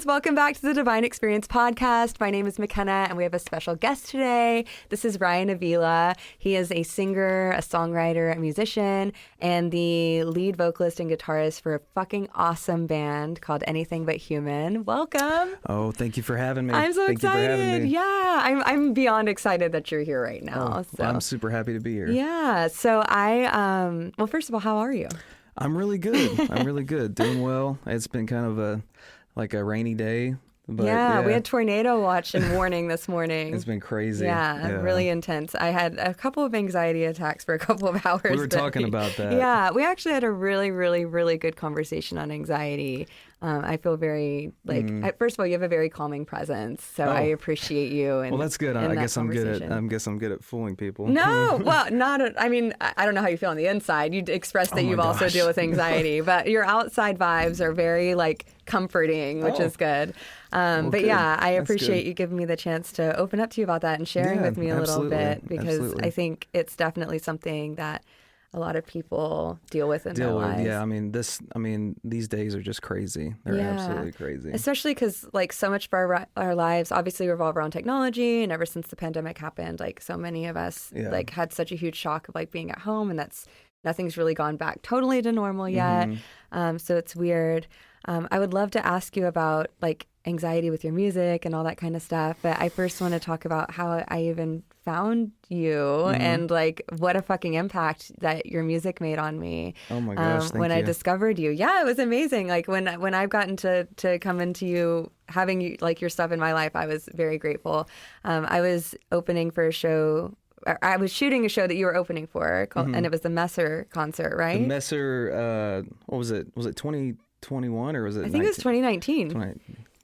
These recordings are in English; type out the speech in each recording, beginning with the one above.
fans. Welcome back to the Divine Experience podcast. My name is Makenna, and we have a special guest today. This is Ryan Avila. He is a singer, a songwriter, a musician, and the lead vocalist and guitarist for a fucking awesome band called Anything But Human. Welcome. Oh, thank you for having me. I'm so thank excited. Yeah, I'm, I'm beyond excited that you're here right now. Oh, so. I'm super happy to be here. Yeah. So I, um, well, first of all, how are you? I'm really good. I'm really good. Doing well. It's been kind of a like a rainy day. But yeah, we had tornado watch and warning this morning. It's been crazy. Yeah, really intense. I had a couple of anxiety attacks for a couple of hours. We were talking about that. Yeah, we actually had a really, really, really good conversation on anxiety. Um, I feel very like. Mm. First of all, you have a very calming presence, so I Oh. appreciate you. And Well, that's good. I, I guess I'm good at. I guess I'm good at fooling people. No, well, not. A, I mean, I I don't know how you feel on the inside. You expressed that Oh you've also deal with anxiety, but your outside vibes are very like comforting, which Oh. is good. Um, Well, but good. yeah, I That's appreciate good. you giving me the chance to open up to you about that and sharing Yeah, with me a little bit because Absolutely. I think it's definitely something that a lot of people deal with in Deal their with. lives. Yeah. I mean, this. I mean, these days are just crazy. They're Yeah. absolutely crazy. Especially because, like, so much of our, our lives obviously revolve around technology, and ever since the pandemic happened, like, so many of us Yeah. like had such a huge shock of like being at home, and that's nothing's really gone back totally to normal yet. Mhm. Um, so it's weird. Um, I would love to ask you about like anxiety with your music and all that kind of stuff, but I first want to talk about how I even found you Mm-hmm. and like what a fucking impact that your music made on me Oh my gosh. thank um, when I discovered you. Yeah, it was amazing. Like when when I've gotten to to come into you, having you like your stuff in my life, I was very grateful. Um, I was opening for a show. I was shooting a show that you were opening for, called, and it was the Messer concert, right? Mm-hmm. the Messer. Uh, what was it? Was it 2021 or was it? I think it was 2019. 20,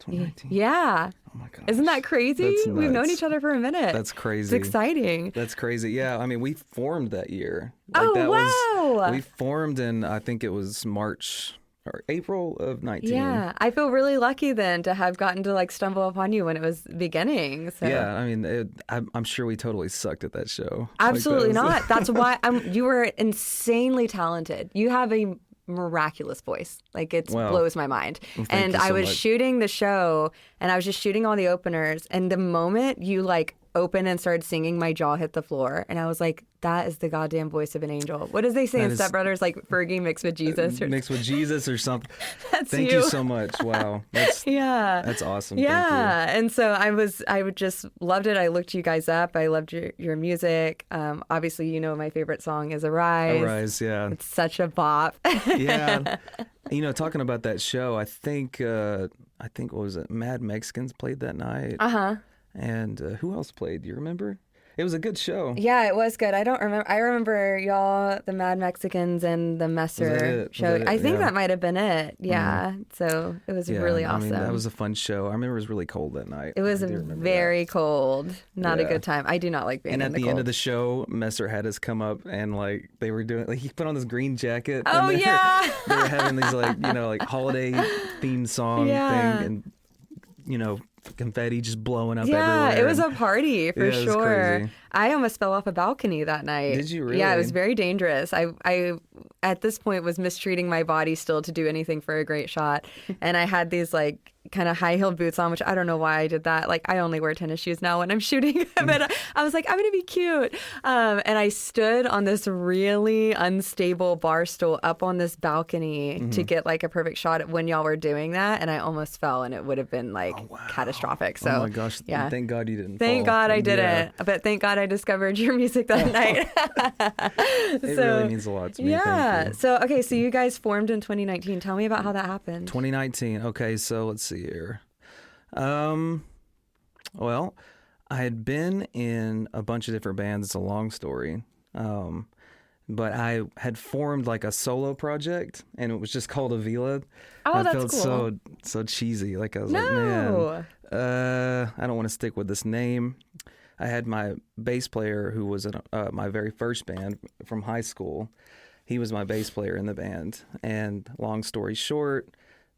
2019. Yeah, Oh my gosh. isn't that crazy? We've known each other for a minute. That's crazy. it's exciting. That's crazy. Yeah, I mean, we formed that year. Oh, that wow. Was, we formed in I think it was March or April of nineteen. Yeah, I feel really lucky then to have gotten to like stumble upon you when it was beginning. So. Yeah, I mean, it, I'm, I'm sure we totally sucked at that show. Like, that Absolutely was- not. That's why I'm, you were insanely talented. You have a miraculous voice. Like it Wow. blows my mind. thank and I so was much. shooting the show and I was just shooting all the openers and the moment you like opened and started singing my jaw hit the floor and I was like that is the goddamn voice of an angel. What does they say That in is- Step Brothers like Fergie mixed with Jesus or mixed with Jesus or something. That's Thank you. you. so much. Wow, that's Yeah. that's awesome. Thank you. Yeah, and so I was, I would just loved it. I looked you guys up. I loved your your music. Um, obviously, you know my favorite song is "Arise." Arise, yeah, It's such a bop. yeah. You know, talking about that show, I think uh, I think what was it? Mad Mexicans played that night, uh huh. And uh, who else played? Do you remember? It was a good show. Yeah, it was good. I don't remember. I remember y'all, the Mad Mexicans, and the Messer show. I think Yeah. that might have been it. Yeah. So it was really I awesome. mean, that was a fun show. I remember it was really cold that night. it was I remember that. very cold. Not a good time. I do not like being cold. And at the, the, end of the show, Messer had us come up and like they were doing like he put on this green jacket. and Oh, they were- yeah. they were having these like you know like holiday theme song Yeah. thing and you know confetti just blowing up everywhere. Yeah, everywhere. it was a party for Yeah, it was sure. I almost fell off a balcony that night. Did you really? Yeah, it was very dangerous. I, I, at this point, was mistreating my body still to do anything for a great shot, and I had these like kind of high heeled boots on, which I don't know why I did that. Like I only wear tennis shoes now when I'm shooting, but I was like, I'm gonna be cute, um, and I stood on this really unstable bar stool up on this balcony Mm-hmm. to get like a perfect shot when y'all were doing that, and I almost fell, and it would have been like catastrophic. So oh my gosh! yeah. Thank God you didn't. Thank fall. God I didn't. But thank God I discovered your music that night. It really means a lot to me. yeah. So okay, so you guys formed in 2019. Tell me about how that happened. 2019. Okay, so let's see here. Um, well, I had been in a bunch of different bands. It's a long story. Um, but I had formed like a solo project, and it was just called Avila. Oh, I that's felt cool. so so cheesy. Like I was like, man, No. uh, I don't want to stick with this name. I had my bass player who was in uh, my very first band from high school. He was my bass player in the band. And long story short,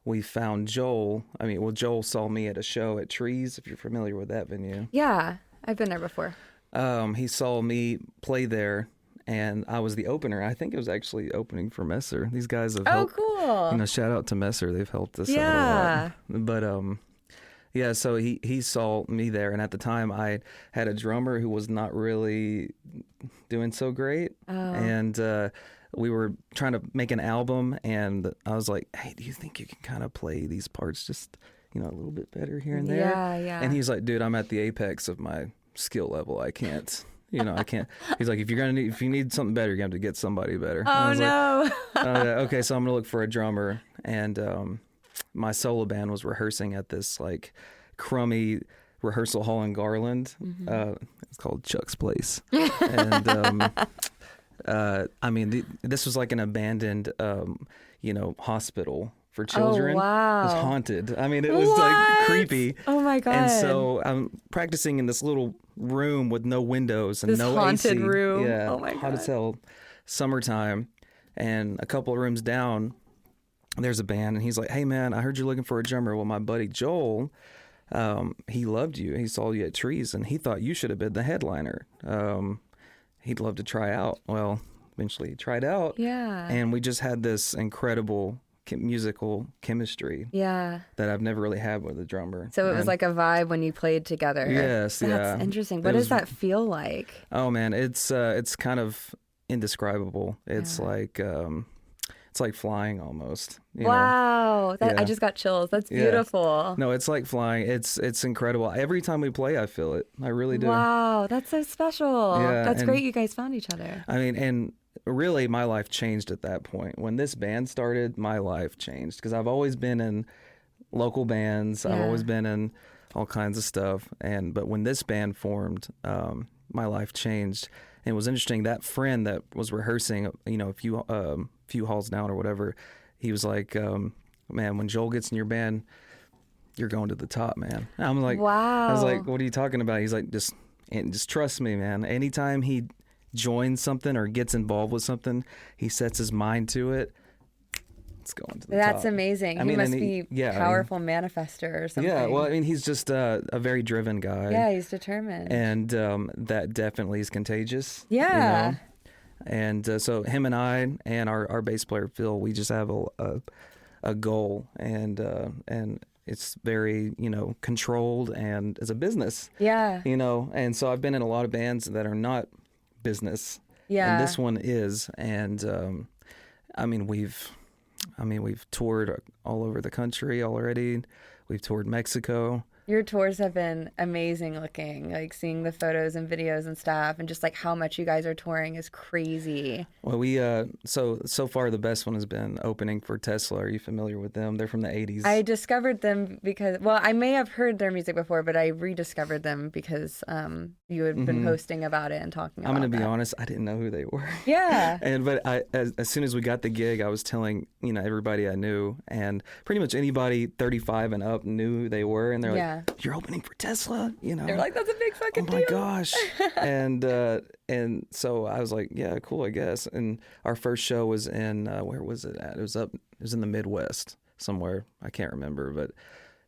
we found Joel. I mean, well, Joel saw me at a show at Trees, if you're familiar with that venue. Yeah, I've been there before. Um, he saw me play there, and I was the opener. I think it was actually opening for Messer. These guys have Oh, helped. cool. You know, shout out to Messer. They've helped us out a Yeah. lot. But um, Yeah, so he he saw me there, and at the time I had a drummer who was not really doing so great, Oh. and uh, we were trying to make an album, and I was like, "Hey, do you think you can kind of play these parts just you know a little bit better here and there?" Yeah, yeah. And he's like, "Dude, I'm at the apex of my skill level. I can't." You know, I can't. He's like, if you're gonna need, if you need something better, you have to get somebody better. Oh was like, no. uh, okay, so I'm gonna look for a drummer, and um, my solo band was rehearsing at this like crummy rehearsal hall in Garland. Mm-hmm. Uh, it's called Chuck's Place, and um, uh, I mean, the, this was like an abandoned, um, you know, hospital for children. It was Oh, haunted. I mean, it was like creepy. Oh my god. And so I'm practicing in this little room with no windows and This no haunted AC. room. Yeah, Oh my hot as God. hell. Summertime, and a couple of rooms down, there's a band, and he's like, "Hey man, I heard you're looking for a drummer." Well, my buddy Joel, um, he loved you. He saw you at Trees, and he thought you should have been the headliner. Um, he'd love to try out. Well, eventually he tried out, yeah. and we just had this incredible chem- musical chemistry yeah. that I've never really had with a drummer. So it was like a vibe when you played together. Yes, That's yeah. interesting. It What was- does that feel like? Oh man, it's uh, it's kind of indescribable. It's Yeah. like um, it's like flying almost. you know? wow. That I just got chills. That's Yeah. beautiful. No, it's like flying. It's it's incredible. Every time we play, I feel it. I really do. Wow, that's so special. Yeah, that's and- great you guys found each other. I mean, and really, my life changed at that point. When this band started, my life changed because I've always been in local bands. I've always been in all kinds of stuff. And but when this band formed, um, my life changed. And it was interesting. That friend that was rehearsing, you know, a few um, few halls down or whatever, he was like, um, "Man, when Joel gets in your band." You're going to the top, man. And I'm like, "Wow." I was like, "What are you talking about?" He's like, "Just, and just trust me, man. Anytime he joins something or gets involved with something, he sets his mind to it. It's going to the That's top." amazing. I he must he- be yeah, I mean- powerful manifester or something. Yeah, well, I mean, he's just uh, a very driven guy. yeah, he's determined. and um, that definitely is contagious. you Yeah. know? And uh, so him and I and our, our bass player Phil, we just have a a, a goal, and uh, and it's very you know controlled and as a business, yeah. you know. And so I've been in a lot of bands that are not business, Yeah. and this one is. And um, I mean, we've, I mean, we've toured all over the country already. We've toured Mexico. Your tours have been amazing looking. Like seeing the photos and videos and stuff and just like how much you guys are touring is crazy. Well, we uh, so so far the best one has been opening for Tesla. Are you familiar with them? They're from the '80s. I discovered them because well, I may have heard their music before, but I rediscovered them because um you had been posting about it and talking about Mm-hmm. I'm gonna be honest. I didn't know who they were. Yeah. And but I, as, as soon as we got the gig, I was telling you know everybody I knew, and pretty much anybody 35 and up knew who they were, and they're Yeah. like, "You're opening for Tesla," you know. They're like, that's a big fucking oh my deal. gosh and uh and so i was like yeah cool i guess and our first show was in uh, where was it at it was up it was in the midwest somewhere i can't remember but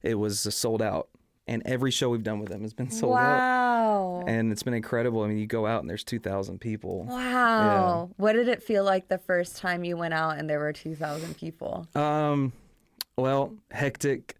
it was sold out and every show we've done with them has been sold out Wow. and it's been incredible i mean you go out and there's 2000 people Wow. What did it feel like the first time you went out and there were 2,000 people? um well hectic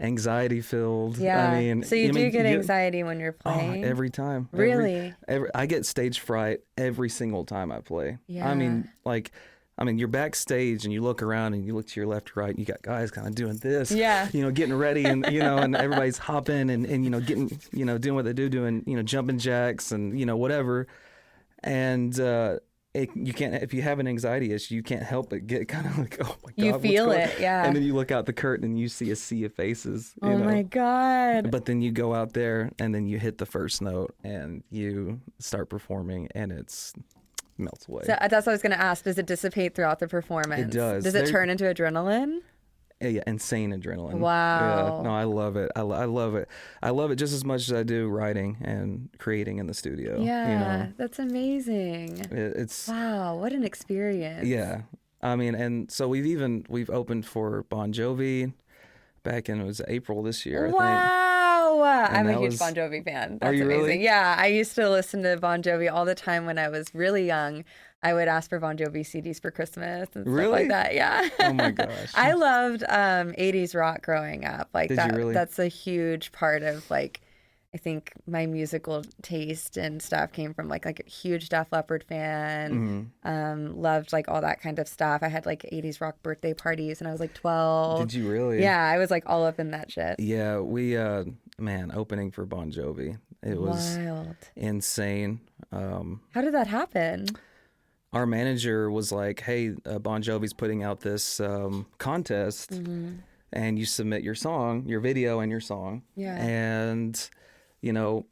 anxiety filled Yeah. i mean so you do mean, get you- anxiety when you're Oh, playing? every time. Really? Every, I get stage fright every single time I play. Yeah. I mean, like, I mean, you're backstage and you look around and you look to your left, right, and you got guys kind of doing this. Yeah. You know, getting ready and, you know, and everybody's hopping and, and, you know, getting, you know, doing what they do, doing, you know, jumping jacks and, you know, whatever. And, uh, it, you can't if you have an anxiety issue, you can't help but get kind of like, oh my god, You feel going-" it, yeah. And then you look out the curtain and you see a sea of faces. You oh know? my God. But then you go out there and then you hit the first note and you start performing and it's melts away. So that's what I was going to ask. Does it dissipate throughout the performance? It does. Does it There- turn into adrenaline? Yeah, insane adrenaline. Wow. Yeah, no, I love it. I, I love it. I love it just as much as I do writing and creating in the studio. Yeah, You know, that's amazing. it, it's Wow, what an experience. yeah. I mean, and so we've even we've opened for Bon Jovi back in it was April this year. I think. Wow. I'm a huge was- Bon Jovi fan. That's Are you amazing. really? Yeah, I used to listen to Bon Jovi all the time when I was really young. I would ask for Bon Jovi CDs for Christmas and stuff Really? like that. Yeah. Oh my gosh. I loved um, 80s rock growing up. Like Did that really? that's a huge part of like I think my musical taste and stuff came from like like a huge Def Leppard fan. Mhm. Um, loved like all that kind of stuff. I had like 80s rock birthday parties and I was like 12. Did you really? Yeah, I was like all up in that shit. Yeah, we uh man, opening for Bon Jovi. It was Wild. insane. Um How did that happen? our manager was like, "Hey, uh, Bon Jovi's putting out this um, contest, Mm-hmm. and you submit your song, your video, and your song, Yeah. and you know,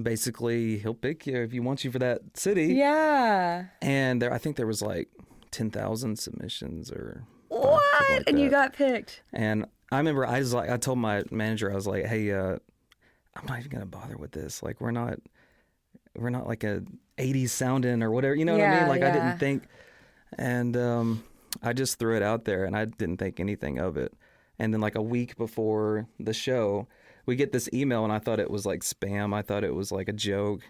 basically he'll pick you if he wants you for that city." Yeah. And there, I think there was like ten thousand submissions or What? like and you got picked. And I remember I was like, I told my manager, I was like, hey, uh, I'm not even gonna bother with this. Like, we're not, we're not like a '80s sounding or whatever. You know what I mean? Like, I didn't think, and um, I just threw it out there, and I didn't think anything of it. And then like a week before the show, we get this email, and I thought it was like spam. I thought it was like a joke.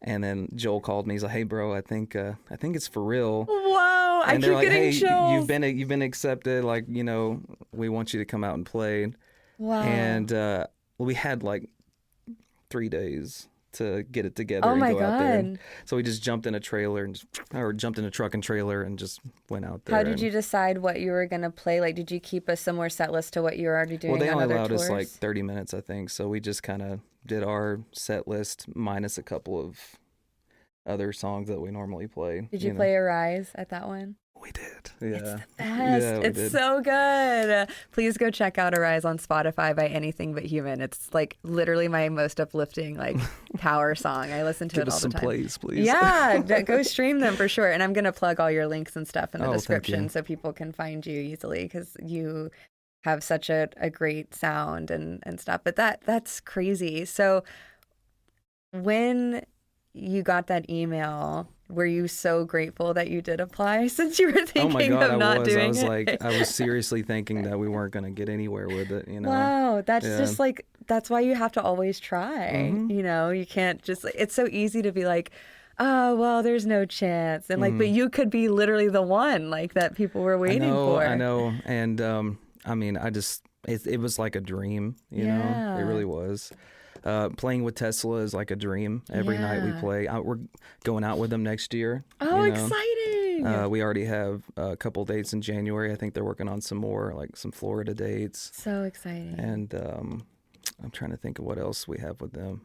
And then Joel called me. He's like, "Hey, bro, I think uh, I think it's for real." Whoa! I and keep they're like, getting "Hey, chills. you've been you've been accepted. Like, you know, we want you to come out and play." wow. And uh, we had like three days to get it together. oh and my go Out there. god! So we just jumped in a trailer and just, or jumped in a truck and trailer and just went out there. How did and- you decide what you were gonna play? Like, did you keep a similar set list to what you were already doing Well, they on only allowed tours? us like 30 minutes, I think. So we just kind of did our set list minus a couple of other songs that we normally play. did you, know. play Arise at that one? We did. Yeah. Best. Yeah, we it's did. so good. Please go check out Arise on Spotify by Anything But Human. It's like literally my most uplifting like power song. I listen to Give it all us the some time. plays, please. Yeah, go stream them for sure. And I'm gonna plug all your links and stuff in the Oh, description so people can find you easily because you have such a, a great sound and, and stuff. But that that's crazy. So when you got that email, were you so grateful that you did apply since you were Oh thinking my god, of not doing I was it? like, I was seriously thinking that we weren't going to get anywhere with it. You know. Wow, that's Yeah. just like that's why you have to always try. Mhm. You know, you can't just it's so easy to be like, "Oh, well, there's no chance." And like, but you could be literally the one like that people were waiting Mm-hmm. I know, for. I know, and um, I mean, I just it, it was like a dream. You know, it really was. Uh, playing with Tesla is like a dream. Every night we play. I, we're going out with them next year. Oh, you know. exciting. Uh, we already have a couple dates in January. I think they're working on some more, like some Florida dates. so exciting. And um, I'm trying to think of what else we have with them.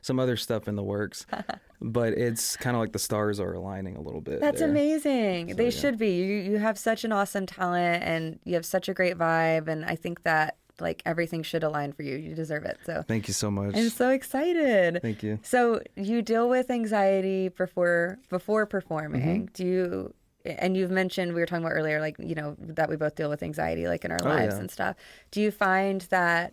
Some other stuff in the works, but it's kind of like the stars are aligning a little bit. That's there. amazing. they yeah. should be. You you have such an awesome talent and you have such a great vibe and I think that like everything should align for you. You deserve it. So Thank you so much. I'm so excited. Thank you. So you deal with anxiety before before performing. Mm-hmm. Do you? And you've mentioned we were talking about earlier, like you know that we both deal with anxiety, like in our Oh, lives yeah. and stuff. Do you find that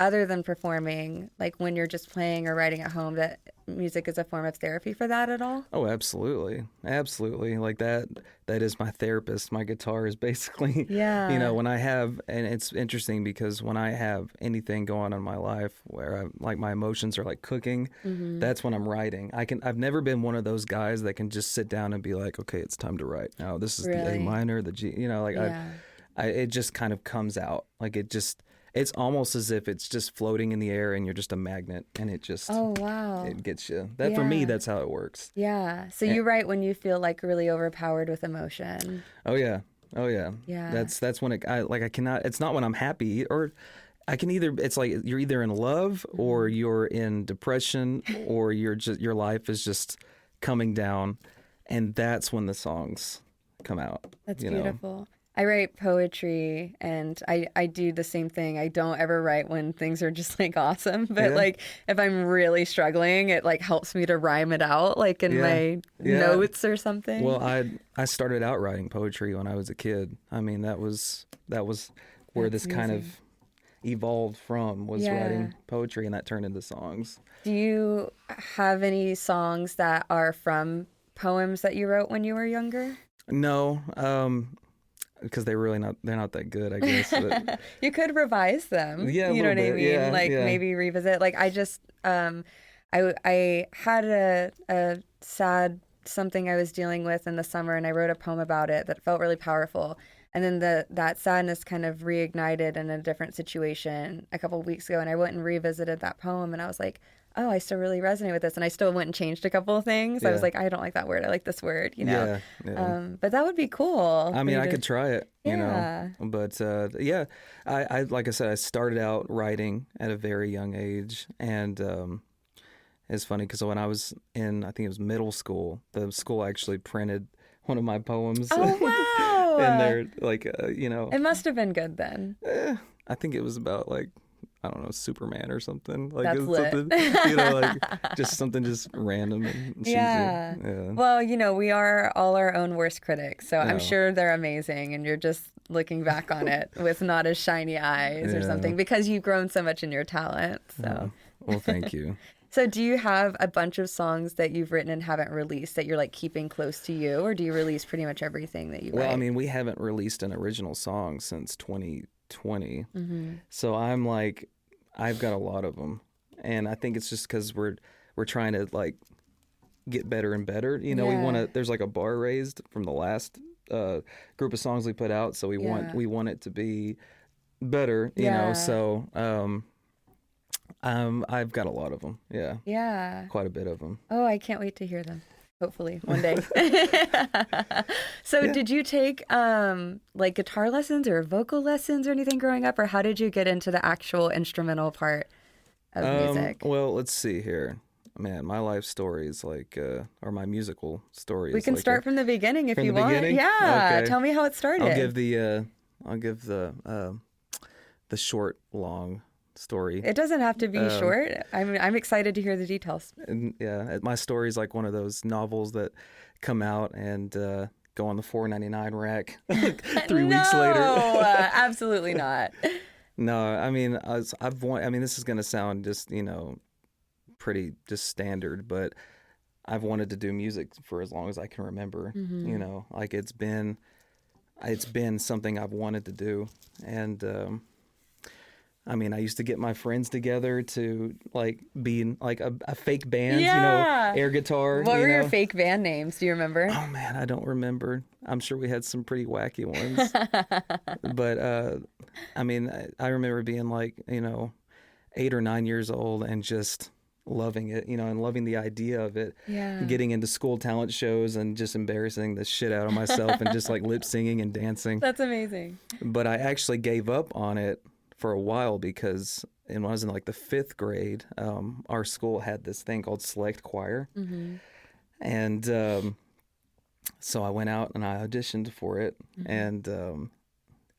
other than performing, like when you're just playing or writing at home, that music is a form of therapy for that at all? Oh, absolutely, absolutely. Like that. That is my therapist. My guitar is basically. Yeah. You know, when I have, and it's interesting because when I have anything going on in my life where I, like my emotions are like cooking, Mm-hmm. that's when I'm writing. I can. I've never been one of those guys that can just sit down and be like, okay, it's time to write. Now this is the A minor, the G. You know, like Yeah. I, I, it just kind of comes out. Like it just. It's almost as if it's just floating in the air and you're just a magnet and it just Oh wow. it gets you. That for me, that's how it works. yeah. So you write when you feel like really overpowered with emotion. Oh yeah. Oh yeah. Yeah. That's that's when it I like I cannot it's not when I'm happy or I can either it's like you're either in love or Mm-hmm. you're in depression or you're just your life is just coming down and that's when the songs come out. That's beautiful. know? I write poetry and I, I do the same thing. I don't ever write when things are just like awesome. But Yeah. like if I'm really struggling, it like helps me to rhyme it out like in Yeah. my Yeah. notes or something. Well, I I started out writing poetry when I was a kid. I mean, that was that was where That's this kind of evolved from was writing poetry and that turned into songs. do you have any songs that are from poems that you wrote when you were younger? No, um because they're really not they're not that good, I guess. But you could revise them. Yeah, you know what I mean. Yeah, like yeah. maybe revisit. Like I just, um, I I had a a sad something I was dealing with in the summer, and I wrote a poem about it that felt really powerful. And then the that sadness kind of reignited in a different situation a couple of weeks ago, and I went and revisited that poem, and I was like, oh, I still really resonate with this, and I still went and changed a couple of things. I was like, I don't like that word. I like this word, you know. Yeah, yeah. Um, but that would be cool. I mean, I to- could try it, you Yeah. know. But uh, yeah, I, I like I said, I started out writing at a very young age, and um, it's funny because when I was in, I think it was middle school, the school actually printed one of my poems. Oh wow! and they're like, uh, you know, it must have been good then. eh, I think it was about like. I don't know, Superman or something. Like something, you know, like just something just random and cheesy. Yeah. yeah. Well, you know, we are all our own worst critics, so I'm sure they're amazing, and you're just looking back on it with not as shiny eyes or something because you've grown so much in your talent. So, Well, thank you. so do you have a bunch of songs that you've written and haven't released that you're like keeping close to you, or do you release pretty much everything that you written? Well, write? I mean, we haven't released an original song since 2020. So I'm like, I've got a lot of them, and I think it's just because we're we're trying to like get better and better. You know, we want to. There's like a bar raised from the last uh, group of songs we put out, so we want we want it to be better. You Yeah. know, so um, um, I've got a lot of them. Yeah, yeah. quite a bit of them. Oh, I can't wait to hear them. Hopefully one day. so, did you take um, like guitar lessons or vocal lessons or anything growing up, or how did you get into the actual instrumental part of Um, music? well, let's see here. Man, my life story is like, uh, or my musical story. we is can like a- start from the beginning if you want. beginning? Yeah, Okay. tell me how it started. I'll give the uh, I'll give the uh, the short long story. it doesn't have to be Um, short. I'm I'm excited to hear the details. and yeah, my story is like one of those novels that come out and uh, go on the 4.99 rack three weeks no, later. uh, absolutely not. no, I mean I was, I've want, I mean this is gonna sound just you know pretty just standard, but I've wanted to do music for as long as I can remember. Mm-hmm. You know, like it's been it's been something I've wanted to do, and um, I mean, I used to get my friends together to like be in like a, a fake band, Yeah. you know, air guitar. What you were your fake band names? Do you remember? Oh man, I don't remember. I'm sure we had some pretty wacky ones, but uh, I mean, I, I remember being like, you know, eight or nine years old and just loving it, you know, and loving the idea of it. Yeah. Getting into school talent shows and just embarrassing the shit out of myself and just like lip singing and dancing. That's amazing. But I actually gave up on it for a while because and when I was in like the fifth grade, um, our school had this thing called select choir, and um, so I went out and I auditioned for it, and um,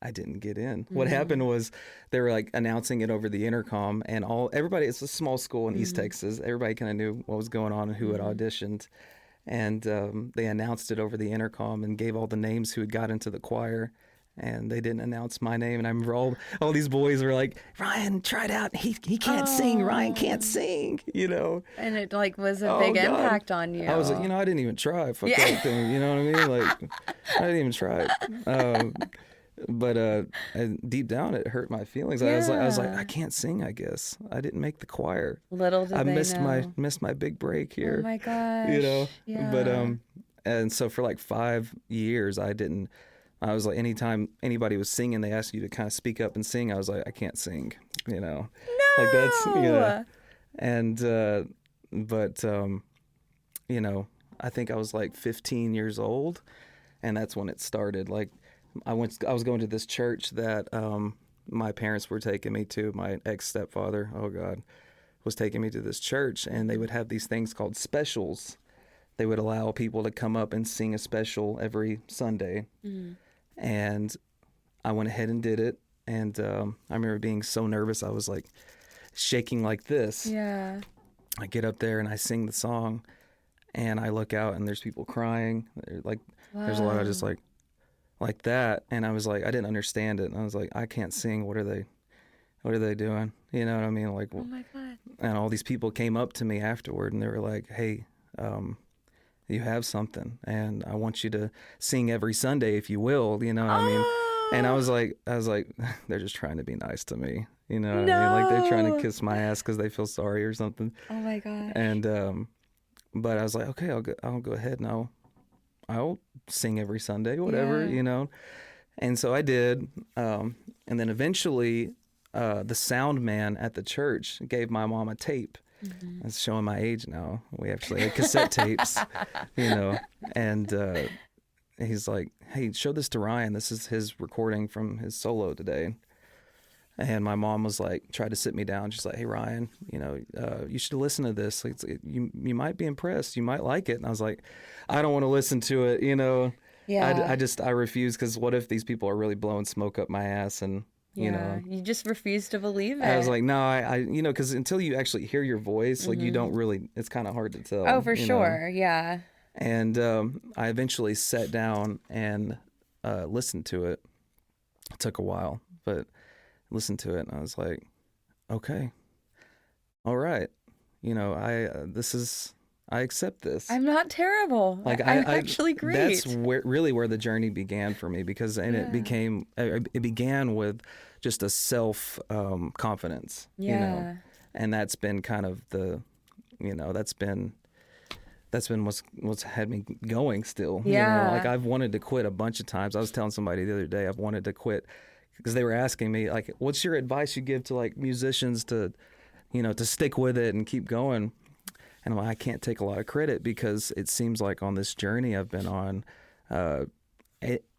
I didn't get in. What happened was they were like announcing it over the intercom, and all everybody. It's a small school in East Texas. Everybody kind of knew what was going on and who had auditioned. And um, they announced it over the intercom and gave all the names who had got into the choir and they didn't announce my name. And I remember all all these boys were like, "Ryan, try it out. He he can't sing. Ryan can't sing." You know. And it like was a Oh, big God. impact on you. I was like, you know, I didn't even try. Fuck Yeah. that thing. You know what I mean? Like, I didn't even try. Um, but uh, and deep down, it hurt my feelings. I was like, I was like, I can't sing. I guess I didn't make the choir. Little did I missed my missed my big break here Oh my gosh. you know yeah. but um and so for like five years i didn't i was like anytime anybody was singing they asked you to kind of speak up and sing. I was like i can't sing you know? No. like that's you know. And uh but um you know i think i was like 15 years old and that's when it started. Like i went i was going to this church that um my parents were taking me to. My ex stepfather oh god was taking me to this church and they would have these things called specials. They would allow people to come up and sing a special every sunday and i went ahead and did it and um, i remember being so nervous i was like shaking like this Yeah. I get up there and I sing the song, and I look out and there's people crying. They're Like there's a lot of just like like that, and I was like I didn't understand it. And I was like I can't sing. What are they? What are they doing? You know what I mean? Like, Oh my god. and all these people came up to me afterward and they were like, "Hey, um, you have something, and I want you to sing every Sunday if you will." You know what I mean? And I was like, I was like, they're just trying to be nice to me. You know what I mean? Like they're trying to kiss my ass because they feel sorry or something Oh my god. and um, but I was like, okay, I'll go, I'll go ahead and I'll I'll sing every Sunday, whatever, Yeah. you know. And so I did, um, and then eventually, uh, the sound man at the church gave my mom a tape. Mm-hmm. It's showing my age now. We actually had cassette tapes, you know, and uh, he's like, "Hey, show this to Ryan. This is his recording from his solo today." And my mom was like, tried to sit me down. She's like, "Hey, Ryan, you know, uh, you should listen to this. Like, it's- you you might be impressed. You might like it." And I was like, "I don't want to listen to it. You know, Yeah. I, I just I refuse because what if these people are really blowing smoke up my ass and you yeah. know." you just refuse to believe it. I was like, no, I, I you know, because until you actually hear your voice, like you don't really, it's kind of hard to tell. Mm-hmm. oh, for you know? sure. Yeah. And um, I eventually sat down and uh, listened to it. It took a while, but listened to it, and I was like, okay, all right, you know, I uh, this is I accept this. I'm not terrible. like I, am actually great. That's where really where the journey began for me because and Yeah. it became it began with just a self um, confidence. You know? Yeah. and that's been kind of the you know that's been that's been what's what's had me going still you Yeah. know like i've wanted to quit a bunch of times i was telling somebody the other day i've wanted to quit because they were asking me like what's your advice you give to like musicians to you know to stick with it and keep going and i can't take a lot of credit because it seems like on this journey i've been on uh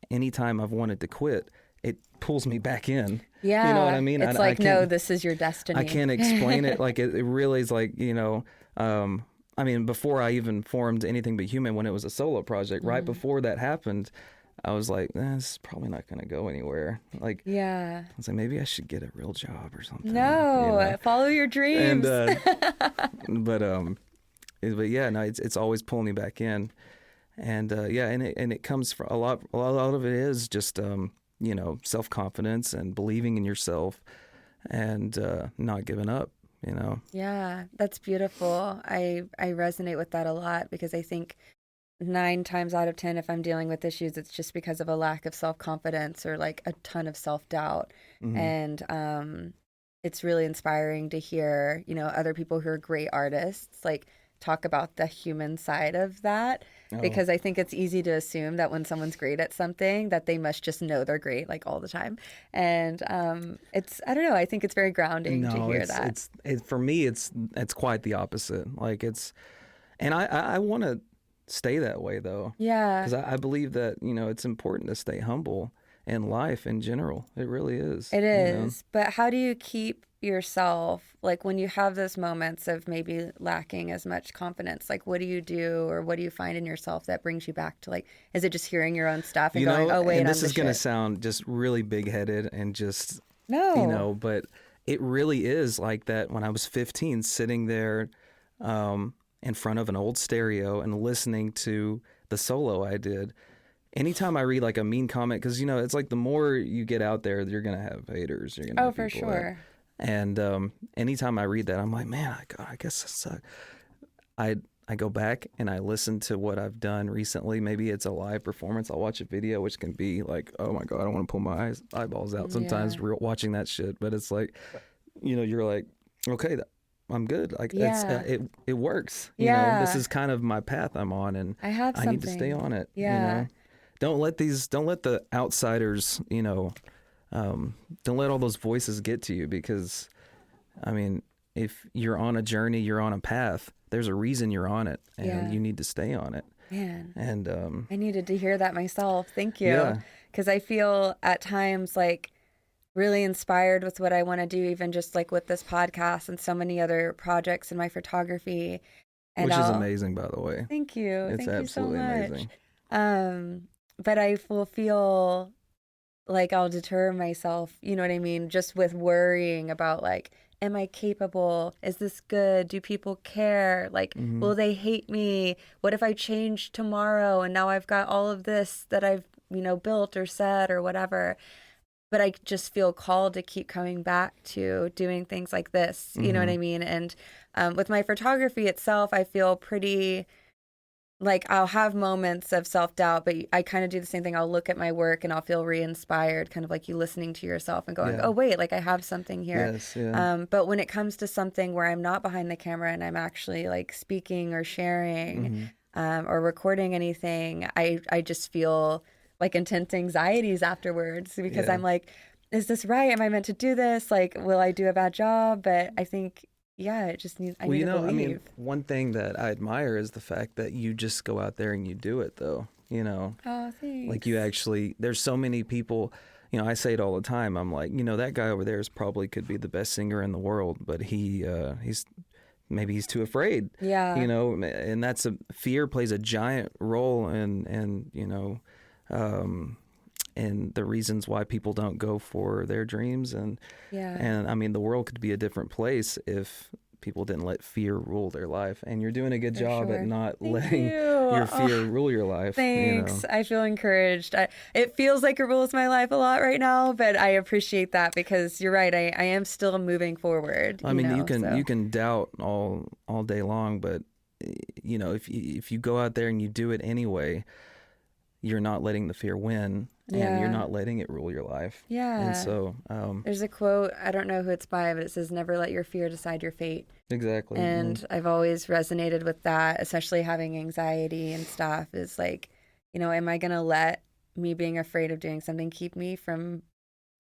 anytime i've wanted to quit it pulls me back in yeah. you know what i mean It's I, I like, no, this is your destiny. I can't explain it. Like it, it really is like you know. Um, I mean, before I even formed anything but human, when it was a solo project, right Mm-hmm. before that happened, I was like, eh, "This is probably not going to go anywhere." Like yeah. I was like, maybe I should get a real job or something. No, you know? follow your dreams. And uh, but um, but yeah, no, it's it's always pulling me back in, and uh, yeah, and it and it comes from a lot. A lot of it is just um, you know, self confidence and believing in yourself, and uh, not giving up. You know. Yeah, that's beautiful. I I resonate with that a lot because I think nine times out of ten, if I'm dealing with issues, it's just because of a lack of self confidence or like a ton of self doubt. Mhm. And um, it's really inspiring to hear, you know, other people who are great artists like talk about the human side of that Oh. because I think it's easy to assume that when someone's great at something that they must just know they're great like all the time. And um, it's I don't know, I think it's very grounding to hear it's, that. It's it, for me. It's it's quite the opposite. Like it's, and I I, I want to stay that way though, yeah. because I, I believe that you know it's important to stay humble in life in general. It really is. It is. you know? But how do you keep yourself like when you have those moments of maybe lacking as much confidence? Like what do you do or what do you find in yourself that brings you back to like is it just hearing your own stuff and You going, know, "Oh wait, and I'm this is gonna sound just really big headed and just No. you know, but it really is like that when I was 15, sitting there um, in front of an old stereo and listening to the solo I did. Anytime I read like a mean comment, because you know it's like the more you get out there, you're gonna have haters. You're gonna Oh, have for people that- sure. and um, anytime I read that, I'm like, man, I, God, I guess I suck. I I go back and I listen to what I've done recently. Maybe it's a live performance. I'll watch a video, which can be like, oh my God, I don't want to pull my eyes, eyeballs out sometimes Yeah. watching that shit. But it's like, you know, you're like, okay, th- I'm good. Like it's, uh, it it works. You know, this is kind of my path I'm on, and I have I need to stay on it. Yeah. You know? Don't let these. Don't let the outsiders. You know. Um, don't let all those voices get to you because, I mean, if you're on a journey, you're on a path. There's a reason you're on it, and Yeah. you need to stay on it. Man, And um, I needed to hear that myself. Thank you. Yeah. Because I feel at times like really inspired with what I want to do, even just like with this podcast and so many other projects in my photography. And which is I'll- amazing, by the way. Thank you. It's Thank absolutely you so much. amazing. Um, but I will feel like I'll deter myself, you know what I mean, just with worrying about like, am I capable? Is this good? Do people care? Like, Mm-hmm. will they hate me? What if I change tomorrow and now I've got all of this that I've, you know, built or said or whatever. But I just feel called to keep coming back to doing things like this. You know what I mean? And um, with my photography itself, I feel pretty like I'll have moments of self doubt, but I kind of do the same thing. I'll look at my work and I'll feel re inspired, kind of like you listening to yourself and going, Yeah. oh, wait, like I have something here. Yes, yeah. Um, but when it comes to something where I'm not behind the camera and I'm actually like speaking or sharing Mm-hmm. um, or recording anything, I, I just feel like intense anxieties afterwards because Yeah. I'm like, is this right? Am I meant to do this? Like, will I do a bad job? But I think, yeah, it just needs, I well, need you know, I mean, one thing that I admire is the fact that you just go out there and you do it, though. You know, oh, thanks. like you actually. There's so many people. You know, I say it all the time. I'm like, you know, that guy over there is probably could be the best singer in the world, but he, uh, he's maybe he's too afraid. Yeah. You know, and that's a fear plays a giant role in, and you know, um, in the reasons why people don't go for their dreams and Yeah. and I mean, the world could be a different place if people didn't let fear rule their life. And you're doing a good For job sure. at not Thank letting you. your Oh, fear rule your life. you know. Thanks. I feel encouraged. I, it feels like it rules my life a lot right now, but I appreciate that because you're right. I, I am still moving forward. I mean, you can so. you can doubt all all day long, but you know, if you, if you go out there and you do it anyway, you're not letting the fear win, and Yeah. you're not letting it rule your life. Yeah. And so, um, There's a quote, I don't know who it's by, but it says, Never let your fear decide your fate. exactly. And I've always resonated with that, especially having anxiety and stuff. Is like, you know, am I going to let me being afraid of doing something keep me from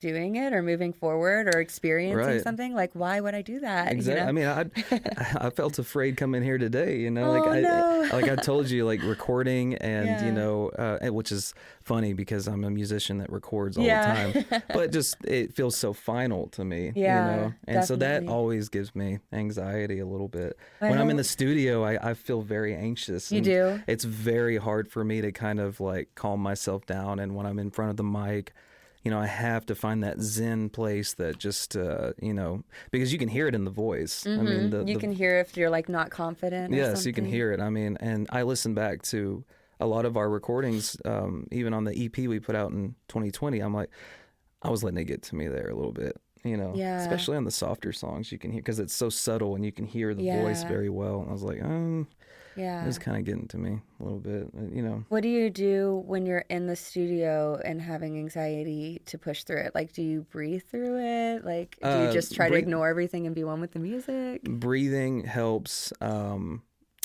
doing it or moving forward or experiencing Right. something? Like, why would I do that? you Exactly. know? I mean, I I felt afraid coming here today. You know, like Oh, I no. like I told you, like recording, and Yeah. you know, uh, which is funny because I'm a musician that records all Yeah. the time. But just it feels so final to me. Yeah, You know, and so that always gives me anxiety a little bit. I when I'm in the studio, I, I feel very anxious. You do? It's very hard for me to kind of like calm myself down, and when I'm in front of the mic. You know, I have to find that zen place that just, uh, you know, because you can hear it in the voice. I mean, the, Mm-hmm. you the can hear if you're like not confident. Yes, you can hear it. I mean, and I listen back to a lot of our recordings, um, even on the EP we put out in 2020. I'm like, I was letting it get to me there a little bit, you know, Yeah. especially on the softer songs. You can hear because it's so subtle and you can hear the voice very well. And I was like, um, Yeah. it was kind of getting to me a little bit, uh, you know. What do you do when you're in the studio and having anxiety to push through it? Like, do you breathe through it? Like, do you Uh, just try to ignore everything and be one with the music? breathing helps um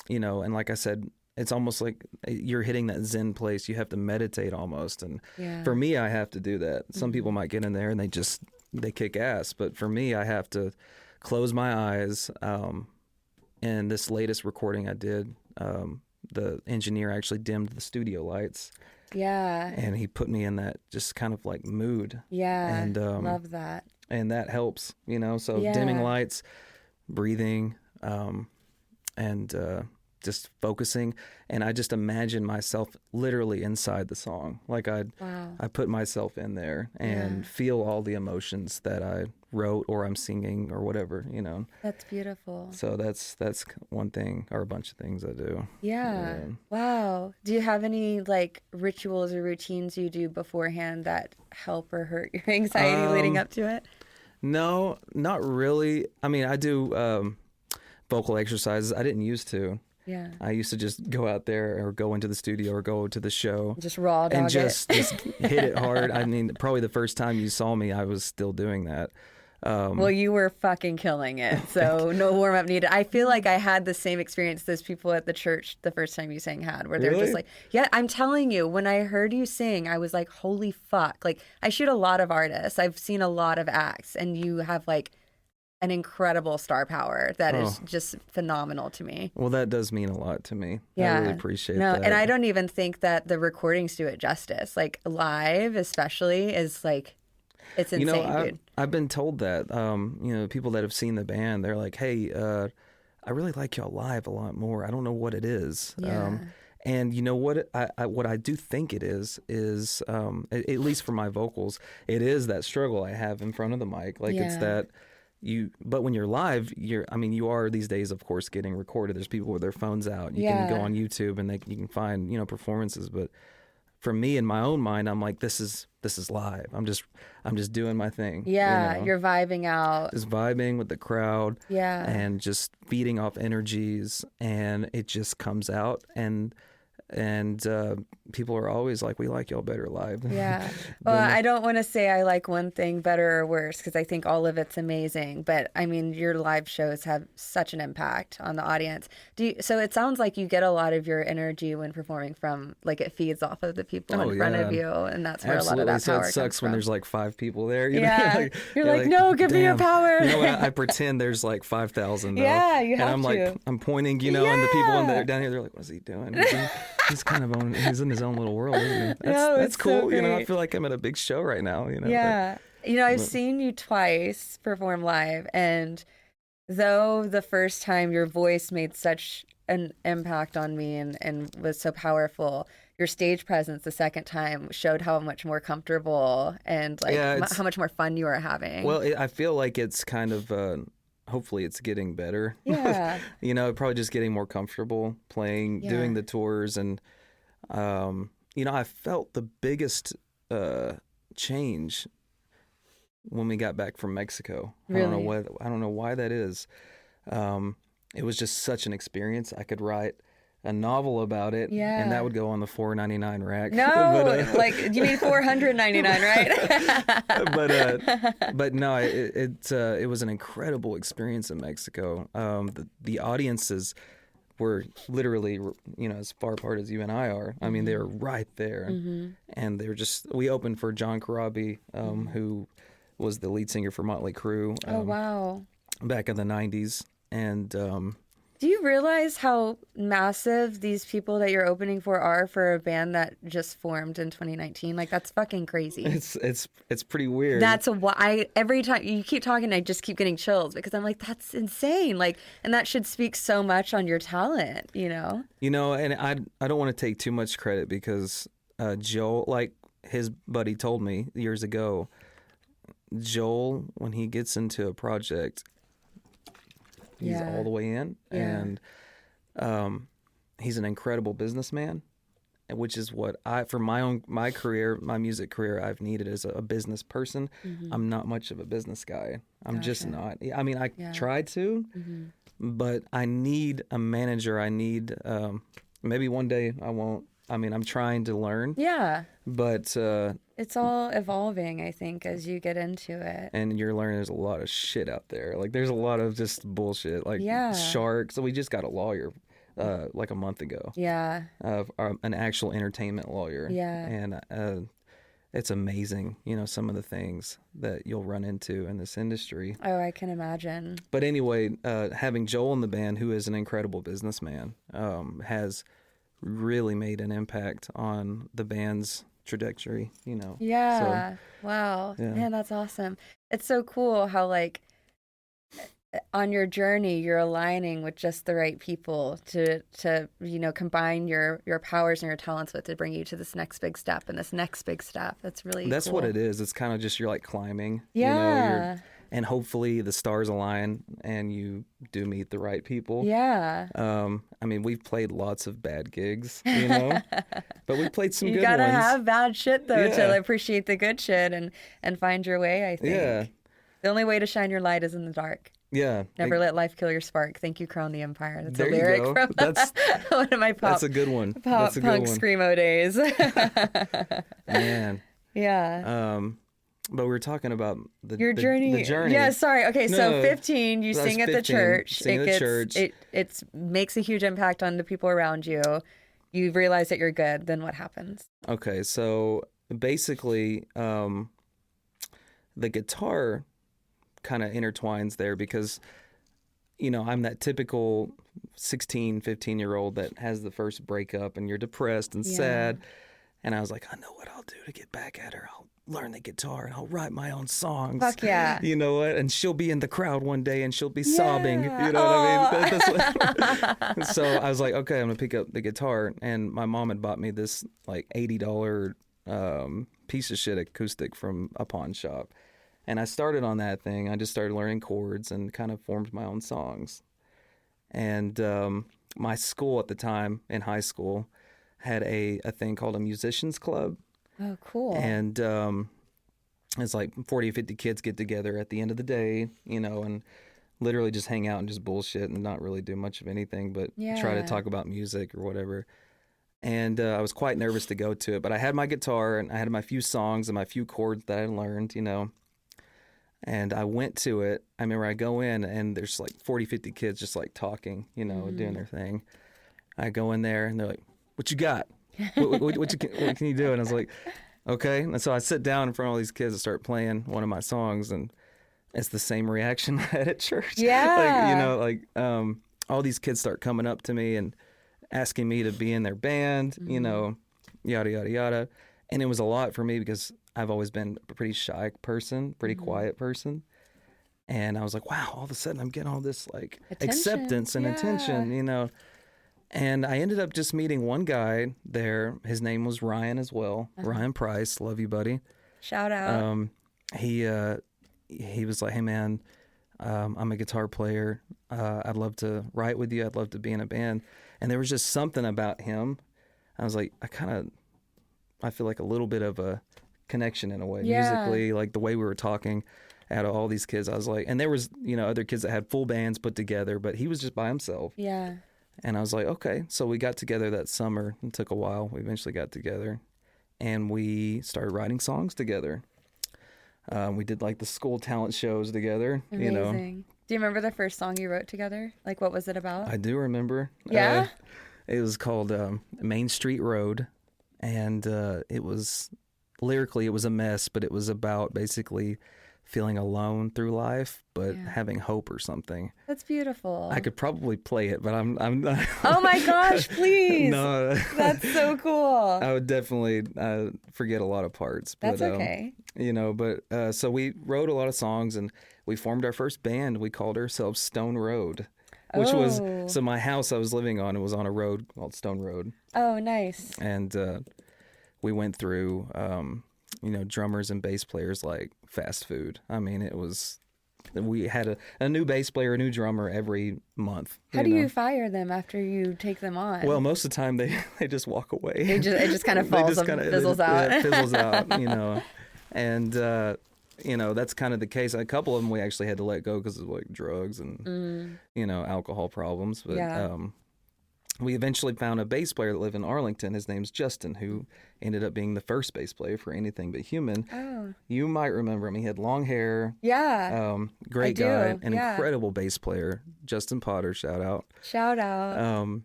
you know and like i said it's almost like uh, you're hitting that zen place you have to meditate almost and Yeah. for me i have to do that some people Mm-hmm. might get in there and they just they kick ass but for me i have to close my eyes um and this latest recording i did um the engineer actually dimmed the studio lights Yeah. and he put me in that just kind of like mood Yeah. and, um, Love that. and that helps you know so dimming lights breathing um, and uh, just focusing and i just imagine myself literally inside the song like i Wow. i put myself in there and Yeah. feel all the emotions that i wrote or i'm singing or whatever you know That's beautiful. so that's that's one thing or a bunch of things i do Yeah. Yeah. Wow. Do you have any like rituals or routines you do beforehand that help or hurt your anxiety leading Um, up to it? no not really i mean i do um, vocal exercises i didn't used to Yeah. I used to just go out there or go into the studio or go to the show Just raw dog and it. just, just hit it hard. I mean, probably the first time you saw me, I was still doing that. Um, Well, you were fucking killing it. So no warm up needed. I feel like I had the same experience those people at the church the first time you sang had, where they're Really? just like, yeah, I'm telling you, when I heard you sing, I was like, holy fuck. Like, I shoot a lot of artists, I've seen a lot of acts, and you have like an incredible star power that is Oh. just phenomenal to me. well, that does mean a lot to me. Yeah. I really appreciate no, that. and I don't even think that the recordings do it justice. Like live, especially, is like it's insane, you know, I, dude. I've been told that. Um, you know, people that have seen the band, they're like, "Hey, uh, I really like y'all live a lot more. I don't know what it is." Yeah. Um, and you know what? I, I what I do think it is is um, at, at least for my vocals, it is that struggle I have in front of the mic. Like it's that you. But when you're live, you're. I mean, you are these days, of course, getting recorded. There's people with their phones out. You can go on YouTube and they you can find you know performances, but for me in my own mind, I'm like, this is this is live. I'm just I'm just doing my thing. you Yeah, know? you're vibing out. just vibing with the crowd Yeah. and just feeding off energies, and it just comes out. And and uh, people are always like, "We like y'all better live." Yeah. Well, I don't want to say I like one thing better or worse because I think all of it's amazing. But I mean, your live shows have such an impact on the audience. Do you, so it sounds like you get a lot of your energy when performing from like it feeds off of the people Oh, in front of you, and that's where Absolutely. a lot of that so power it sucks when from. there's like five people there. You Yeah. know? You're like, "No, give me your power. You know what? I, I pretend there's like five thousand. Yeah, you have and I'm to. like, I'm pointing, you know, and the people in Yeah. there down here, they're like, "What's he doing?" He's, kind of on, he's in his own little world. Isn't he? That's, No, that's it's so cool. you know, I feel like I'm at a big show right now. You know. but- Yeah. You know, I've but- seen you twice perform live, and though the first time your voice made such an impact on me and, and was so powerful, your stage presence the second time showed how much more comfortable and like Yeah, it's- how much more fun you were having. Well, it, I feel like it's kind of. Uh, hopefully, it's getting better. yeah. you know, probably just getting more comfortable playing, doing the tours, and um, you know, I felt the biggest uh, change when we got back from Mexico. I don't know what I don't know why that is. Um, it was just such an experience. I could write a novel about it, yeah. and that would go on the four ninety nine rack. No, but, uh, like you mean four hundred ninety nine, right? but uh, but no, it it, uh, it was an incredible experience in Mexico. Um, the, the audiences were literally, you know, as far apart as you and I are. I mean, they were right there, and they were just. We opened for John Corabi, um, who was the lead singer for Motley Crue oh um, wow. back in the '90s, and um, Do you realize how massive these people that you're opening for are for a band that just formed in 2019? Like that's fucking crazy. it's it's it's pretty weird. That's why I every time you keep talking, I just keep getting chills because I'm like, that's insane. Like, and that should speak so much on your talent, you know? You know, and I I don't want to take too much credit because uh, Joel, like his buddy told me years ago, Joel, when he gets into a project, he's Yeah. all the way in, Yeah. and um, he's an incredible businessman, which is what I, for my own my career, my music career, I've needed as a, a business person. I'm not much of a business guy. I'm just Mm-hmm. Not. I mean, I Yeah. tried to but I need a manager. I need um, maybe one day I won't. I mean, I'm trying to learn, Yeah. but uh, It's all evolving, I think, as you get into it. and you're learning there's a lot of shit out there. Like there's a lot of just bullshit, like Yeah. sharks. So we just got a lawyer uh, like a month ago, Yeah. uh, an actual entertainment lawyer. Yeah. and uh, it's amazing. You know some of the things that you'll run into in this industry. Oh, I can imagine. but anyway, uh, having Joel in the band, who is an incredible businessman, um, has really made an impact on the band's trajectory. You know, Yeah. wow. yeah. Man, that's awesome. It's so cool how like on your journey you're aligning with just the right people to to you know combine your your powers and your talents with to bring you to this next big step and this next big step. That's really that's what it is. It's kind of just you're like climbing. You know, Yeah. And hopefully the stars align and you do meet the right people. Yeah. Um, I mean, we've played lots of bad gigs, you know, but we played some You good ones. You gotta have bad shit though Yeah. to appreciate the good shit and and find your way. I think. yeah, The only way to shine your light is in the dark. yeah. Never let life kill your spark. Thank you, Crown the Empire. That's a lyric from That's- one of my pop That's a good one. pop That's a good punk one, screamo days. man. yeah. Um, but we were talking about the Your the- journey. The journey. Yeah, sorry. Okay, so 15, you sing at the church. sing it at the gets church. it it's makes a huge impact on the people around you. You realize that you're good, then what happens? Okay, so basically, um, the guitar kind of intertwines there because, you know, I'm that typical 16, 15 year old that has the first breakup and you're depressed and Yeah. sad. And I was like, I know what I'll do to get back at her. I'll learn the guitar and I'll write my own songs. Fuck yeah. You know what? And she'll be in the crowd one day and she'll be sobbing. You know what I mean? What- so I was like, okay, I'm gonna pick up the guitar. And my mom had bought me this like eighty dollar um, piece of shit acoustic from a pawn shop. And I started on that thing. I just started learning chords and kind of formed my own songs. And um, my school at the time in high school had a, a thing called a musicians club Oh, cool. and um, it's like 40 or 50 kids get together at the end of the day you know and literally just hang out and just bullshit and not really do much of anything but try to talk about music or whatever and uh, I was quite nervous to go to it. But I had my guitar and I had my few songs and my few chords that I learned, you know. And I went to it. I remember I go in and there's like 40, 50 kids just like talking, you know, doing their thing. I go in there and they're like, "What you got? What, what, what, you, what can you do?" And I was like, "Okay." And so I sit down in front of all these kids and start playing one of my songs, and it's the same reaction I had at church. like Yeah. you know, like um, all these kids start coming up to me and asking me to be in their band. You know, yada yada yada. And it was a lot for me because I've always been a pretty shy person, pretty quiet person. And I was like, wow, all of a sudden I'm getting all this like Attention, acceptance and yeah. attention, you know. And I ended up just meeting one guy there. His name was Ryan as well. Uh-huh. Ryan Price, love you, buddy. Shout out. Um, he uh, he was like, "Hey man, um, I'm a guitar player. Uh, I'd love to write with you. I'd love to be in a band." And there was just something about him. I was like, I kind of, I feel like a little bit of a connection in a way Yeah. musically, like the way we were talking. Out of all these kids, I was like, and there was you know other kids that had full bands put together, but he was just by himself. yeah. And I was like, okay. So we got together that summer. It took a while. We eventually got together and we started writing songs together. Um, we did like the school talent shows together, Amazing. you know. Do you remember the first song you wrote together? Like, what was it about? I do remember. Yeah? Uh, it was called um, Main Street Road. And uh, it was lyrically, it was a mess, but it was about basically feeling alone through life, but Yeah. having hope or something. That's beautiful. I could probably play it, but I'm, I'm not. oh my gosh, please. no. That's so cool. I would definitely uh, forget a lot of parts. But, That's um, okay. you know, but uh, so we wrote a lot of songs and we formed our first band. We called ourselves Stone Road, which Oh. was so my house I was living on. It was on a road called Stone Road, Oh, nice. and uh, we went through, um, you know, drummers and bass players like fast food. I mean, it was. We had a, a new bass player, a new drummer every month. How do know? you fire them after you take them on? Well, most of the time they they just walk away. It just- it just kind of falls and kinda- fizzles out. It fizzles out, you know, and uh, you know that's kind of the case. A couple of them we actually had to let go because of like drugs and you know alcohol problems. But Mm. Yeah. um, we eventually found a bass player that lived in Arlington. His name's Justin, who ended up being the first bass player for Anything But Human. oh, You might remember him. He had long hair. yeah. Um, great guy, an yeah. incredible bass player. Justin Potter, shout out. Shout out. Um,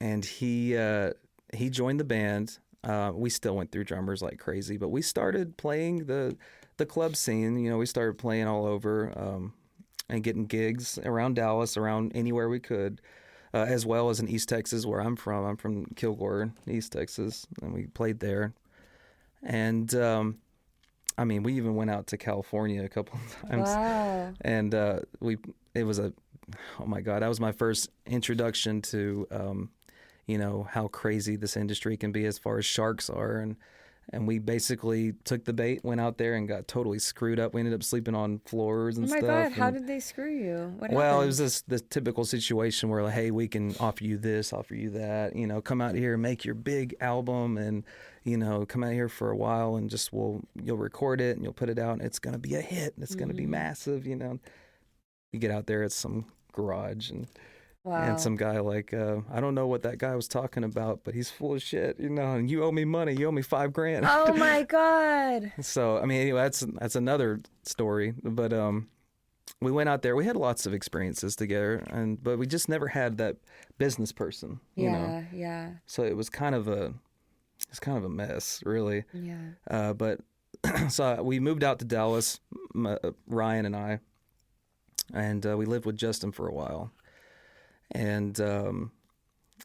and he uh, he joined the band. Uh, we still went through drummers like crazy, but we started playing the the club scene. You know, we started playing all over um, and getting gigs around Dallas, around anywhere we could, uh, as well as in East Texas, where I'm from. I'm from Kilgore, East Texas, and we played there. And um, I mean, we even went out to California a couple of times wow. and uh, we it was a oh my god that was my first introduction to um, you know how crazy this industry can be as far as sharks are and and we basically took the bait went out there and got totally screwed up we ended up sleeping on floors and stuff. Oh my stuff God. How did they screw you? What well, it was this this typical situation where like, hey, we can offer you this, offer you that, you know, come out here and make your big album, and you know, come out here for a while and just we'll you'll record it and you'll put it out, and it's gonna be a hit, and it's gonna be Mhm. massive, you know. You get out there, it's some garage and wow. and some guy like uh, I don't know what that guy was talking about, but he's full of shit, you know. And you owe me money, you owe me five grand. oh my God. So I mean, anyway, that's that's another story. But um, we went out there. We had lots of experiences together, and but we just never had that business person, you Yeah. know. Yeah. So it was kind of a it's kind of a mess, really. Yeah. Uh, but so we moved out to Dallas, uh, Ryan and I, and uh, we lived with Justin for a while. And um,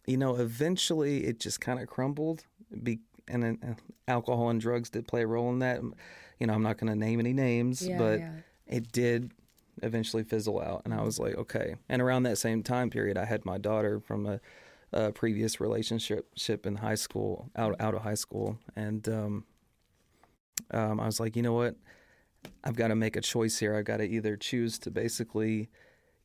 you know, eventually it just kind of crumbled. Be- and uh, alcohol and drugs did play a role in that. You know, I'm not going to name any names, Yeah. but yeah. it did eventually fizzle out and i was like okay and around that same time period i had my daughter from a, a previous relationship ship in high school out out of high school and um, um, i was like you know what i've got to make a choice here i've got to either choose to basically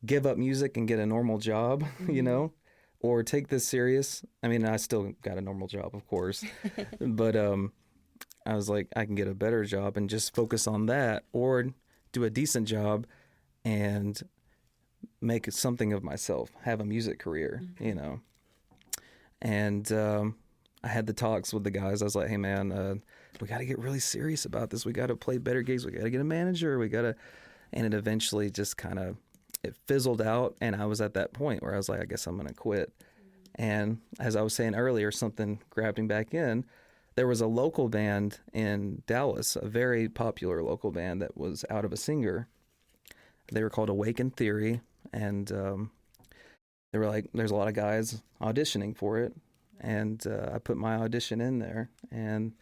give up music and get a normal job you Mhm. know or take this serious i mean i still got a normal job of course but um I was like, I can get a better job and just focus on that, or do a decent job and make something of myself, have a music career, you know. And um, I had the talks with the guys. I was like, "Hey, man, uh, we got to get really serious about this. We got to play better gigs. We got to get a manager. We got to." And it eventually just kind of it fizzled out, and I was at that point where I was like, "I guess I'm going to quit." And as I was saying earlier, something grabbed me back in. There was a local band in Dallas, a very popular local band that was out of a singer. They were called Awaken Theory, and um, they were like, "There's a lot of guys auditioning for it." and uh, I put my audition in there, and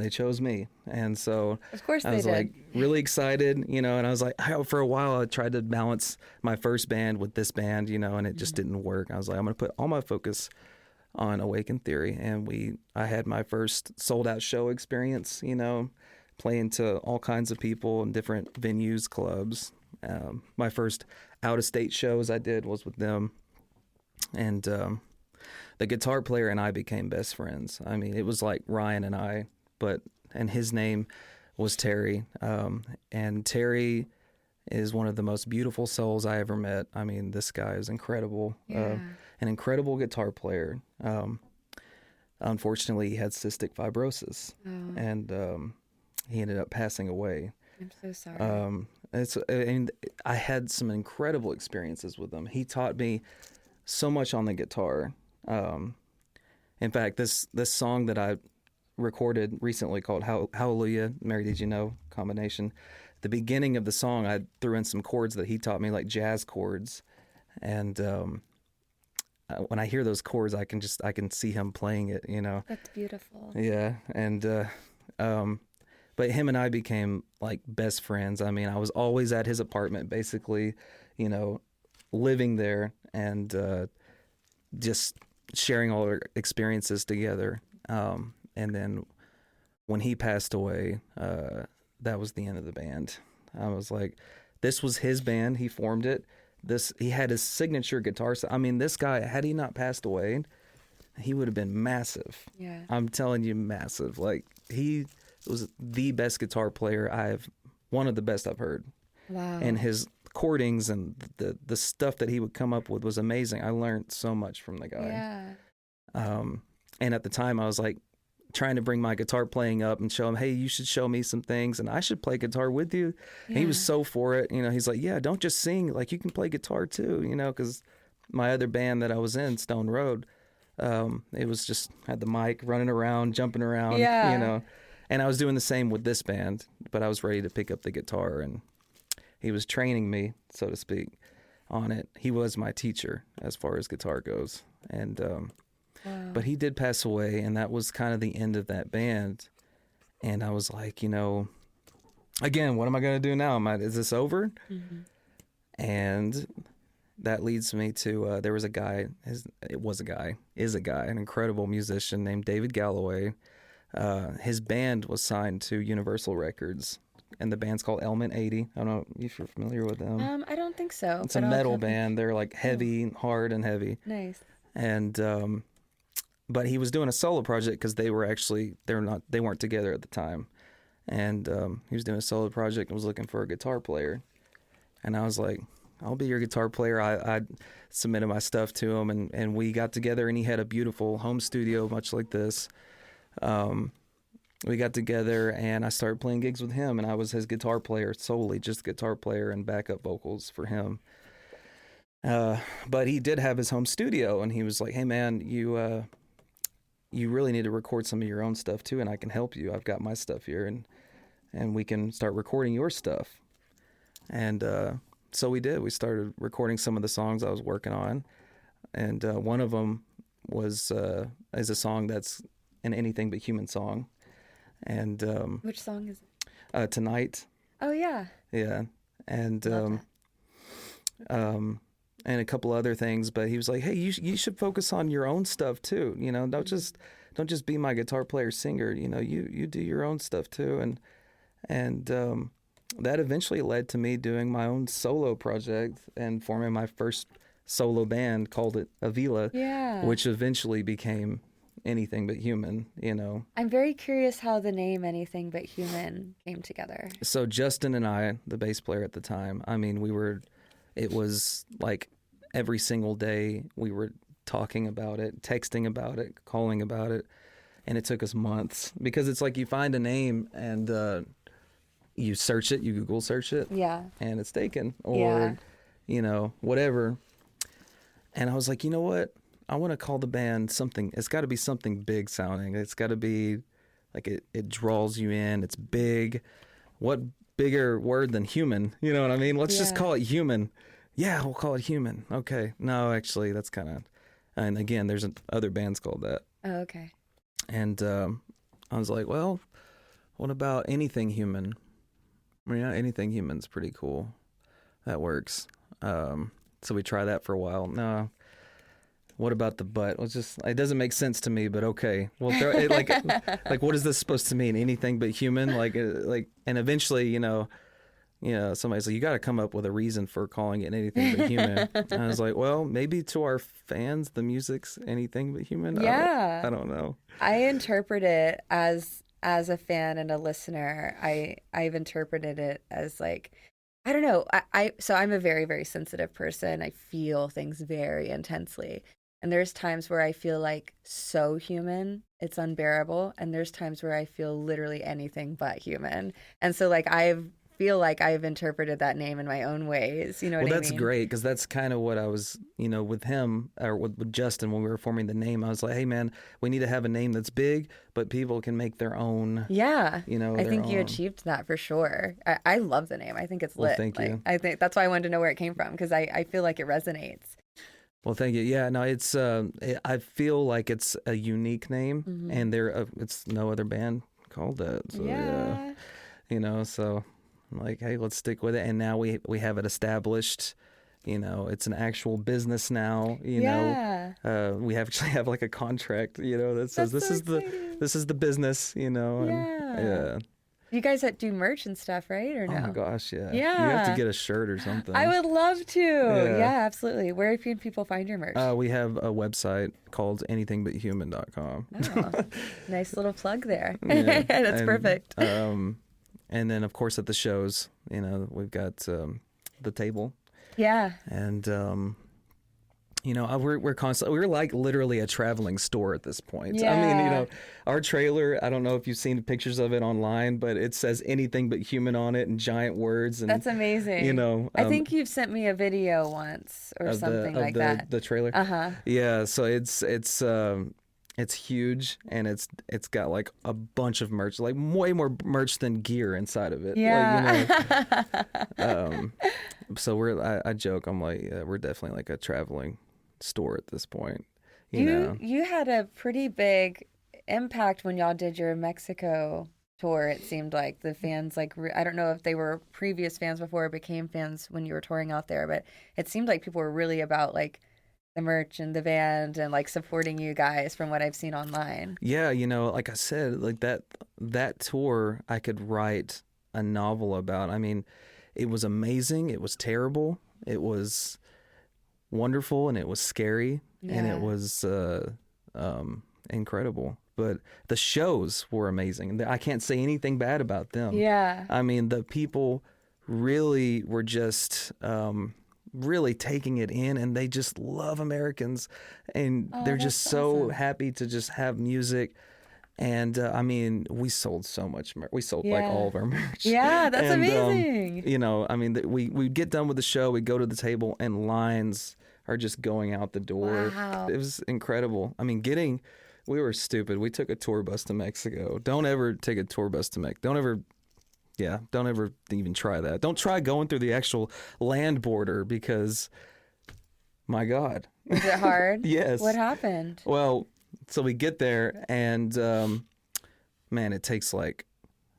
they chose me. And so of course I was did. like really excited, you know. And I was like, I, for a while, I tried to balance my first band with this band, you know, and it just mm-hmm. didn't work. I was like, I'm going to put all my focus on Awaken Theory, and we I had my first sold out show experience, you know, playing to all kinds of people in different venues, clubs. Um, my first out of state shows I did was with them, and um, the guitar player and I became best friends. I mean, it was like Ryan and I, but and his name was Terry. Um, and Terry is one of the most beautiful souls I ever met. I mean, this guy is incredible. Uh, yeah. Uh, an incredible guitar player. Um, unfortunately, he had cystic fibrosis, oh. and um, he ended up passing away. I'm so sorry. Um, it's and I had some incredible experiences with him. He taught me so much on the guitar. Um, in fact, this this song that I recorded recently called Hallelujah, Mary Did You Know combination. The beginning of the song, I threw in some chords that he taught me, like jazz chords, and um, when I hear those chords, I can just I can see him playing it. You know, that's beautiful. Yeah, and uh, um, but him and I became like best friends. I mean, I was always at his apartment, basically, you know, living there and uh, just sharing all our experiences together. Um, and then when he passed away, uh, that was the end of the band. I was like, this was his band. He formed it. This he had his signature guitar. I mean, this guy had he not passed away, he would have been massive. Yeah, I'm telling you, massive. Like he was the best guitar player I've, one of the best I've heard. Wow. And his chordings and the the stuff that he would come up with was amazing. I learned so much from the guy. Yeah. Um, and at the time, I was like trying to bring my guitar playing up and show him, hey, you should show me some things, and I should play guitar with you. Yeah. And he was so for it. You know, he's like, yeah, don't just sing, like you can play guitar too. You know, because my other band that I was in, Stone Road, um, it was just had the mic running around, jumping around. Yeah. You know, and I was doing the same with this band, but I was ready to pick up the guitar and he was training me, so to speak, on it. He was my teacher as far as guitar goes, and um, wow. but he did pass away, and that was kind of the end of that band. And I was like, you know, again, what am I going to do now? Am I, is this over? Mm-hmm. And that leads me to uh, there was a guy. His, it was a guy. Is a guy. An incredible musician named David Galloway. Uh, his band was signed to Universal Records and the band's called Element 80. I don't know if you're familiar with them. Um, I don't think so. It's a metal band. They're like heavy, oh. hard, and heavy. Nice. And um, but he was doing a solo project because they were actually they're not they weren't together at the time, and um, he was doing a solo project and was looking for a guitar player, and I was like, I'll be your guitar player. I, I submitted my stuff to him, and and we got together, and he had a beautiful home studio, much like this. Um, we got together and I started playing gigs with him, and I was his guitar player solely, just guitar player and backup vocals for him. Uh, but he did have his home studio, and he was like, "Hey, man, you uh, you really need to record some of your own stuff too, and I can help you. I've got my stuff here, and and we can start recording your stuff." And uh, so we did. We started recording some of the songs I was working on, and uh, one of them was uh, is a song that's an anything but human song and um, which song is it? Uh, tonight. Oh yeah. Yeah, and um, um, and a couple other things. But he was like, "Hey, you you should focus on your own stuff too. You know, don't just don't just be my guitar player singer. You know, you you do your own stuff too." And and um, that eventually led to me doing my own solo project and forming my first solo band called it Avila, yeah. which eventually became anything but human, you know. I'm very curious how the name anything but human came together. So Justin and I, the bass player at the time, I mean, we were it was like every single day we were talking about it, texting about it, calling about it. and it took us months because it's like you find a name and uh, you search it, you Google search it, Yeah. and it's taken or Yeah. you know whatever. And I was like, you know what? I want to call the band something. It's got to be something big sounding. It's got to be like it. It draws you in. It's big. What bigger word than human? You know what I mean? Let's just call it human. Yeah, we'll call it human. Okay. No, actually, that's kind of. And again, there's other bands called that. Oh, okay. And um, I was like, well, what about anything human? Yeah, anything human's pretty cool. That works. Um, so we try that for a while. No. What about the butt? It's just it doesn't make sense to me, but okay. Well, throw, it, like like what is this supposed to mean? Anything but human? Like uh, like and eventually, you know, you know, somebody's like, you got to come up with a reason for calling it anything but human. and I was like, well, maybe to our fans, the music's anything but human. I don't- Yeah. I don't know. I interpret it as as a fan and a listener. I I've interpreted it as like I don't know. I, I so I'm a very very sensitive person. I feel things very intensely. And there's times where I feel like so human, it's unbearable, and there's times where I feel literally anything but human. And so like I feel like I've interpreted that name in my own ways. You know Well, what I that's mean? great because that's kind of what I was, you know, with him or with, with Justin when we were forming the name. I was like, hey, man, we need to have a name that's big, but people can make their own. Yeah. You know, I think you achieved that for sure. I, I love the name. I think it's lit. Well, thank Like, you. I think that's why I wanted to know where it came from because I, I feel like it resonates. Well, thank you. Yeah, no, it's. Uh, I feel like it's a unique name, Mm-hmm. and there, uh, it's no other band called that. So yeah. you know, so I'm like, hey, let's stick with it. And now we we have it established. You know, it's an actual business now. You Yeah. know, uh, we actually have like a contract. You know, that says That's this so is exciting. the this is the business. You know, and, Yeah. yeah. You guys that do merch and stuff, right? Or no? Oh my gosh, yeah. Yeah. You have to get a shirt or something. I would love to. Yeah. Yeah. absolutely. Where can people find your merch? Uh, we have a website called anythingbuthuman.com. oh, nice little plug there. Yeah, That's and, perfect. Um, and then of course at the shows, you know, we've got um, the table, yeah. and um, you know, uh, we're we're constantly we're like literally a traveling store at this point. Yeah. I mean, you know, our trailer. I don't know if you've seen pictures of it online, but it says anything but human on it in giant words, and That's amazing. you know, I um, think you've sent me a video once or the something of like the, that. the trailer. Uh huh. Yeah, so it's it's um it's huge and it's it's got like a bunch of merch, like way more merch than gear inside of it. Yeah. Like, you know, um, so we're I, I joke I'm like yeah, we're definitely like a traveling store at this point. You, you know. you had a pretty big impact when y'all did your Mexico tour. It seemed like the fans like re- I don't know if they were previous fans before or became fans when you were touring out there, but it seemed like people were really about like the merch and the band and like supporting you guys from what I've seen online. Yeah, you know, like I said, like that that tour I could write a novel about. I mean, it was amazing, it was terrible, it was wonderful and it was scary and it was uh um incredible. But the shows were amazing. And I can't say anything bad about them. Yeah. I mean, the people really were just um, really taking it in, and they just love Americans, and Oh, they're just so awesome. happy to just have music. And uh, I mean, we sold so much. Mer- we sold like all of our merch. Yeah, that's And, um, amazing. you know, I mean, we we get done with the show, we go to the table, and lines are just going out the door. Wow. It was incredible. I mean, getting we were stupid. We took a tour bus to Mexico. Don't ever take a tour bus to Mexico. Don't ever yeah, don't ever even try that. Don't try going through the actual land border because my god. Is it hard? Yes. What happened? Well, so we get there and um man, it takes like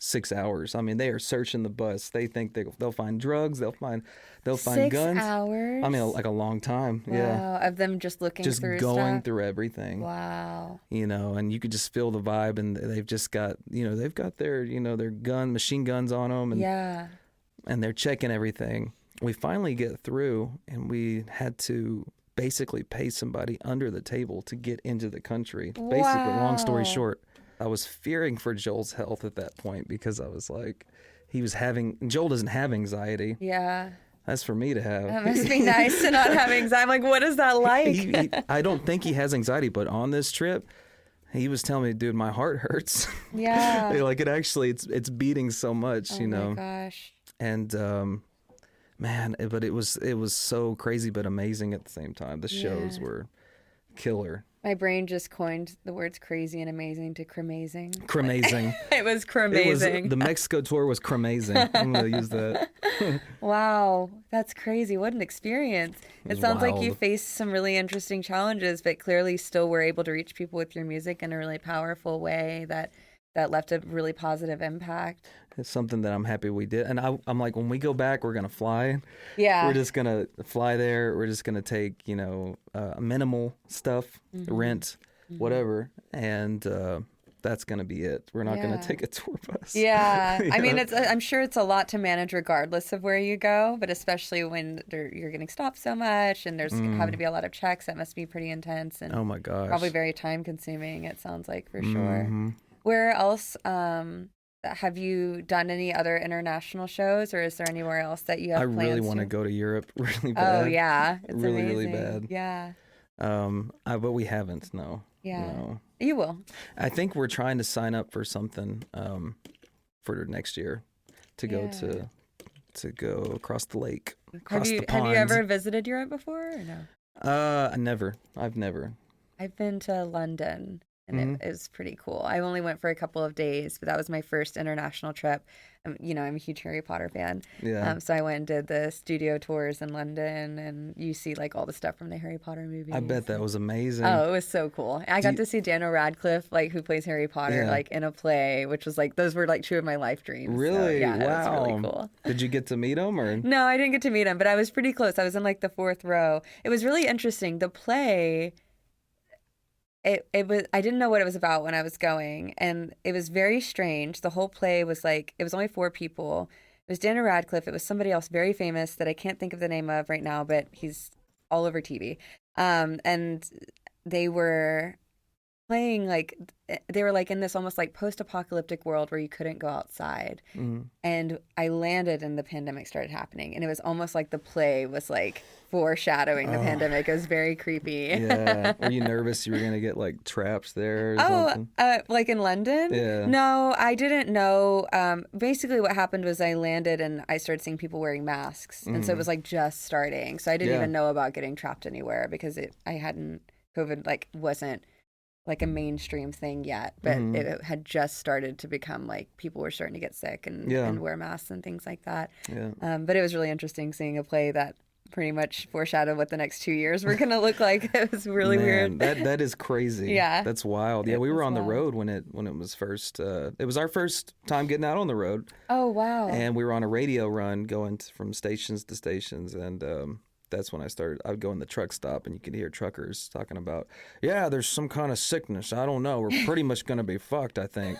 six hours. I mean, they are searching the bus. They think they, they'll find drugs. They'll find they'll find Six guns. hours. I mean, like a long time. Yeah, Wow, of them just looking just through going stuff. through everything. Wow. You know, and you could just feel the vibe, and they've just got you know they've got their you know their gun machine guns on them, and Yeah. and they're checking everything. We finally get through, and we had to basically pay somebody under the table to get into the country. Basically, long story short, I was fearing for Joel's health at that point because I was like, he was having. Joel doesn't have anxiety. Yeah. That's for me to have. That must be nice to not have anxiety. I'm like, what is that like? He- he- I don't think he has anxiety, but on this trip, he was telling me, dude, my heart hurts. Yeah. like it actually, it's it's beating so much, oh you my know. gosh. And um, man, but it was it was so crazy but amazing at the same time. The shows Yeah. were killer, My brain just coined the words crazy and amazing to cremazing. Cremazing. It was it was the Mexico tour was cremazing. I'm gonna use that. Wow, that's crazy. What an experience. It, was sounds like you faced some really interesting challenges, but clearly still were able to reach people with your music in a really powerful way that that left a really positive impact. It's something that I'm happy we did. And I, I'm like, when we go back, we're gonna fly. Yeah. We're just gonna fly there. We're just gonna take, you know, uh, minimal stuff, Mm-hmm. rent, whatever, and uh, that's gonna be it. We're not Yeah. gonna take a tour bus. Yeah, I mean, it's. I'm sure it's a lot to manage, regardless of where you go. But especially when you're getting stopped so much, and there's having to be a lot of checks, that must be pretty intense and Mm. Oh my gosh. probably very time consuming. It sounds like for sure. Mhm. Where else um, have you done any other international shows, or is there anywhere else that you have? I really want to go to Europe really bad. Oh yeah, it's Really, really bad. Yeah, Um, I, but we haven't. No. yeah. No. You will. I think we're trying to sign up for something um, for next year to go Yeah. to to go across the lake, Have you the have you ever visited Europe before? Or no. Uh, never. I've never. I've been to London and Mhm. it, it was pretty cool. I only went for a couple of days, but that was my first international trip. Um, you know, I'm a huge Harry Potter fan. Yeah. Um, so I went and did the studio tours in London and you see like all the stuff from the Harry Potter movies. I bet that was amazing. Oh, it was so cool. I got you- to see Daniel Radcliffe, like who plays Harry Potter, Yeah. like in a play, which was like those were like two of my life dreams. So, Really? yeah, it wow. really cool. Did you get to meet him or? No, I didn't get to meet him, but I was pretty close. I was in like the fourth row. It was really interesting. The play it it was I didn't know what it was about when I was going and it was very strange. The whole play was like it was only four people. It was Daniel Radcliffe, it was somebody else very famous that I can't think of the name of right now, but he's all over TV. Um and they were playing like they were like in this almost like post-apocalyptic world where you couldn't go outside Mm. and I landed and the pandemic started happening and it was almost like the play was like foreshadowing the Oh. pandemic. It was very creepy. Yeah. Were you nervous you were gonna get like trapped there or Oh, something? uh, like in London? Yeah. No, I didn't know. Um, basically, what happened was I landed and I started seeing people wearing masks, and so it was like just starting. So I didn't Mm-hmm. Yeah. even know about getting trapped anywhere because it I hadn't COVID like wasn't like a mainstream thing yet, but Mhm. it had just started to become like people were starting to get sick and, Yeah. and wear masks and things like that. Yeah. Um, but it was really interesting seeing a play that pretty much foreshadowed what the next two years were going to look like. It was really Man, weird. That that is crazy. Yeah. That's wild. Yeah, It we were on the road when it when it was first. Uh, it was our first time getting out on the road, oh wow! and we were on a radio run going t from stations to stations, and um, that's when I started. I would go in the truck stop, and you could hear truckers talking about, "Yeah, there's some kind of sickness. I don't know. We're pretty much gonna be fucked. I think."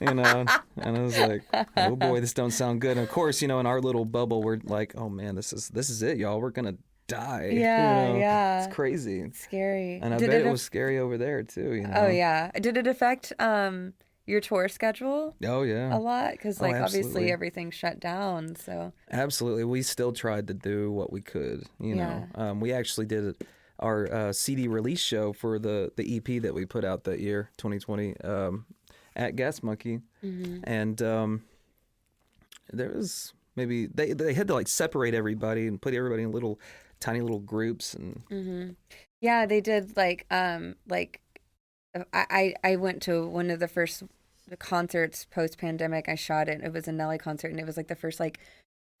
You know, and I was like, "Oh boy, this don't sound good." And of course, you know, in our little bubble, we're like, "Oh man, this is this is it, y'all. We're gonna die." you Yeah, know? yeah. It's crazy. Scary. And I Did bet it, aff- was scary over there too. You know? Oh yeah. Did it affect um your tour schedule Oh yeah. a lot? Because Oh, like obviously everything shut down. So Absolutely. We still tried to do what we could. You know, um, we actually did our uh, CD release show for the the EP that we put out that year, 2020, um, at Gas Monkey, Mm-hmm. and um, there was maybe they they had to like separate everybody and put everybody in little tiny little groups and hmm yeah, they did like um like I I I went to one of the first concerts post pandemic. I shot it. It was a Nelly concert, and it was like the first like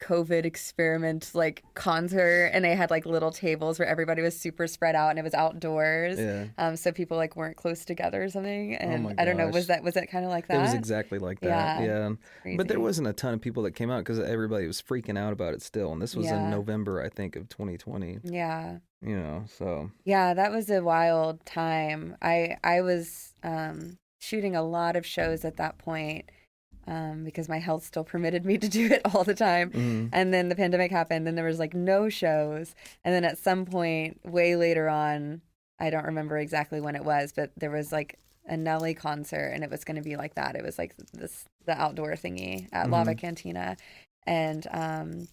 COVID experiment like concert, and they had like little tables where everybody was super spread out, and it was outdoors. yeah. Um, so people like weren't close together or something. And my I don't know, was that was that kind of like that? It was exactly like that. Yeah. Yeah. But there wasn't a ton of people that came out because everybody was freaking out about it still. And this was Yeah. in November, I think, of 2020. Yeah. You know, so Yeah, that was a wild time. I I was um, shooting a lot of shows at that point um, because my health still permitted me to do it all the time. mhm. And then the pandemic happened, and there was like no shows. And then at some point, way later on, I don't remember exactly when it was, but there was like a Nelly concert, and it was going to be like that. It was like this the outdoor thingy at Lava Cantina, and um,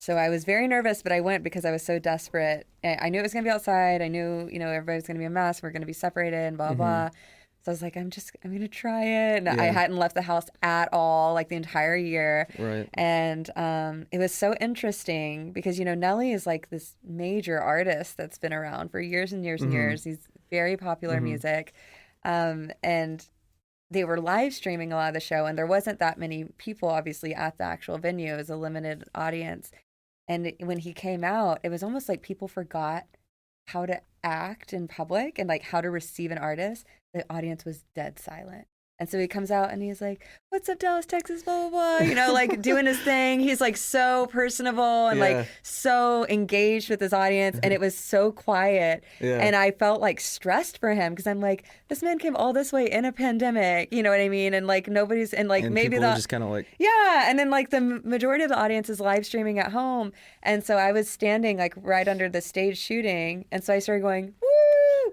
so I was very nervous, but I went because I was so desperate. I I knew it was going to be outside. I knew, you know, everybody was going to be a mess. We're going to be separated and blah, blah, blah. So I was like, I'm just, I'm gonna try it. And I hadn't left the house at all, like the entire year. Right. And um, it was so interesting because you know Nelly is like this major artist that's been around for years and years and Mm-hmm. years. He's very popular music, um, and they were live streaming a lot of the show, and there wasn't that many people obviously at the actual venue. It was a limited audience, and it- when he came out, it was almost like people forgot how to act in public and like how to receive an artist. The audience was dead silent. And so he comes out and he's like, "What's up, Dallas, Texas?" Blah blah blah. You know, like doing his thing. He's like so personable and Yeah. like so engaged with his audience, and it was so quiet. Yeah. And I felt like stressed for him because I'm like, this man came all this way in a pandemic. You know what I mean? And like nobody's and like and maybe the just kind of like, yeah, and then like the majority of the audience is live streaming at home, and so I was standing like right under the stage shooting, and so I started going woo.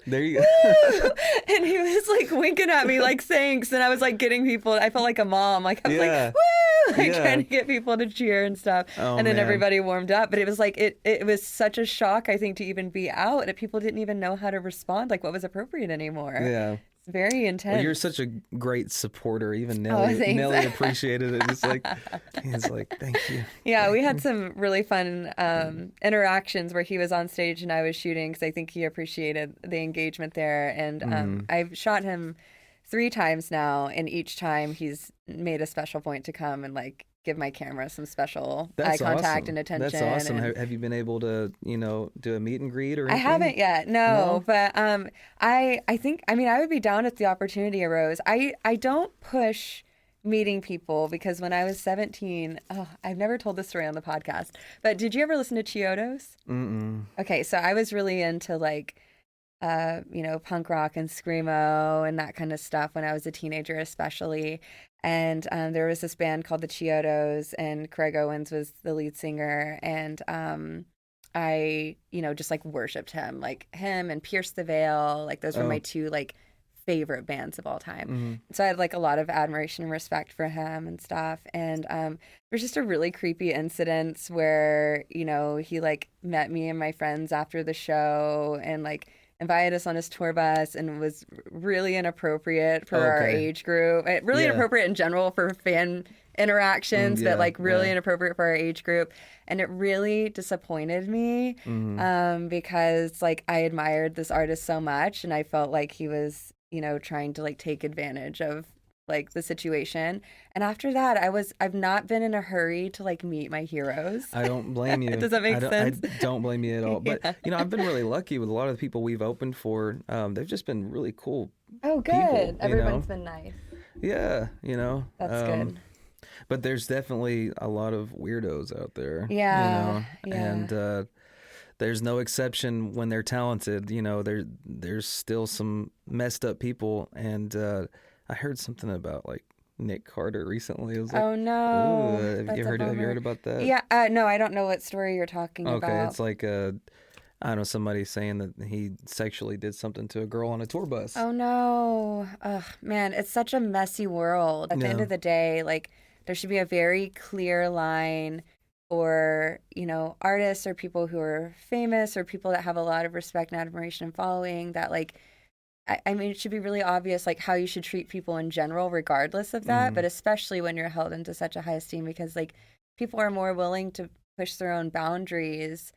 There you go. and he was like winking at me like thanks and I was like getting people I felt like a mom like I was Yeah. like woo like Yeah. trying to get people to cheer and stuff Oh, and then man. everybody warmed up but it was like it it was such a shock I think to even be out and people didn't even know how to respond like what was appropriate anymore yeah. It's very intense Well, you're such a great supporter. Even Oh, Nelly, thanks. Nelly appreciated it. It's like, he's like, thank you. Yeah, we had some really fun um, interactions where he was on stage and I was shooting because I think he appreciated the engagement there. And um, I've shot him three times now, and each time he's made a special point to come and like give my camera some special That's eye contact awesome. and attention. That's awesome. and- Have, you been able to, you know, do a meet and greet or anything? I haven't yet, no, No? But um, I I think I mean I would be down if the opportunity arose. I I don't push meeting people because when I was 17, oh, I've never told this story on the podcast. But did you ever listen to Chiodos? Mm-mm. Okay, so I was really into like, uh, you know, punk rock and screamo and that kind of stuff when I was a teenager, especially. And um, there was this band called the Chiodos, and Craig Owens was the lead singer. And um, I, you know, just like worshipped him, like him and Pierce the Veil. Like those were Oh. my two like favorite bands of all time. Mhm. So I had like a lot of admiration and respect for him and stuff. And um, was just a really creepy incident where, you know, he like met me and my friends after the show and like invited us on his tour bus and was really inappropriate for our age group. Really Yeah. inappropriate in general for fan interactions, Mm, yeah, but like really yeah. inappropriate for our age group. And it really disappointed me Mhm. um, because like I admired this artist so much, and I felt like he was, you know, trying to like take advantage of like the situation. And after that, I was I've not been in a hurry to like meet my heroes. I don't blame you. Does that make I sense? I don't blame you at all. But Yeah. you know, I've been really lucky with a lot of the people we've opened for. Um, they've just been really cool. oh, good. people, Everyone's know? been nice. Yeah, you know. That's um, good. But there's definitely a lot of weirdos out there. Yeah, You know? yeah. And uh, there's no exception when they're talented. You know, there there's still some messed up people. And uh, I heard something about like Nick Carter recently. Like, oh no. Have you heard? Have you heard about that? Yeah. Uh, no, I don't know what story you're talking Okay, about. it's like uh, I don't know somebody saying that he sexually did something to a girl on a tour bus. Oh no. Ugh, man, it's such a messy world. At the end of the day, like there should be a very clear line for, you know, artists or people who are famous or people that have a lot of respect and admiration and following that like I, I mean it should be really obvious like how you should treat people in general regardless of that, Mhm. but especially when you're held into such a high esteem because like people are more willing to push their own boundaries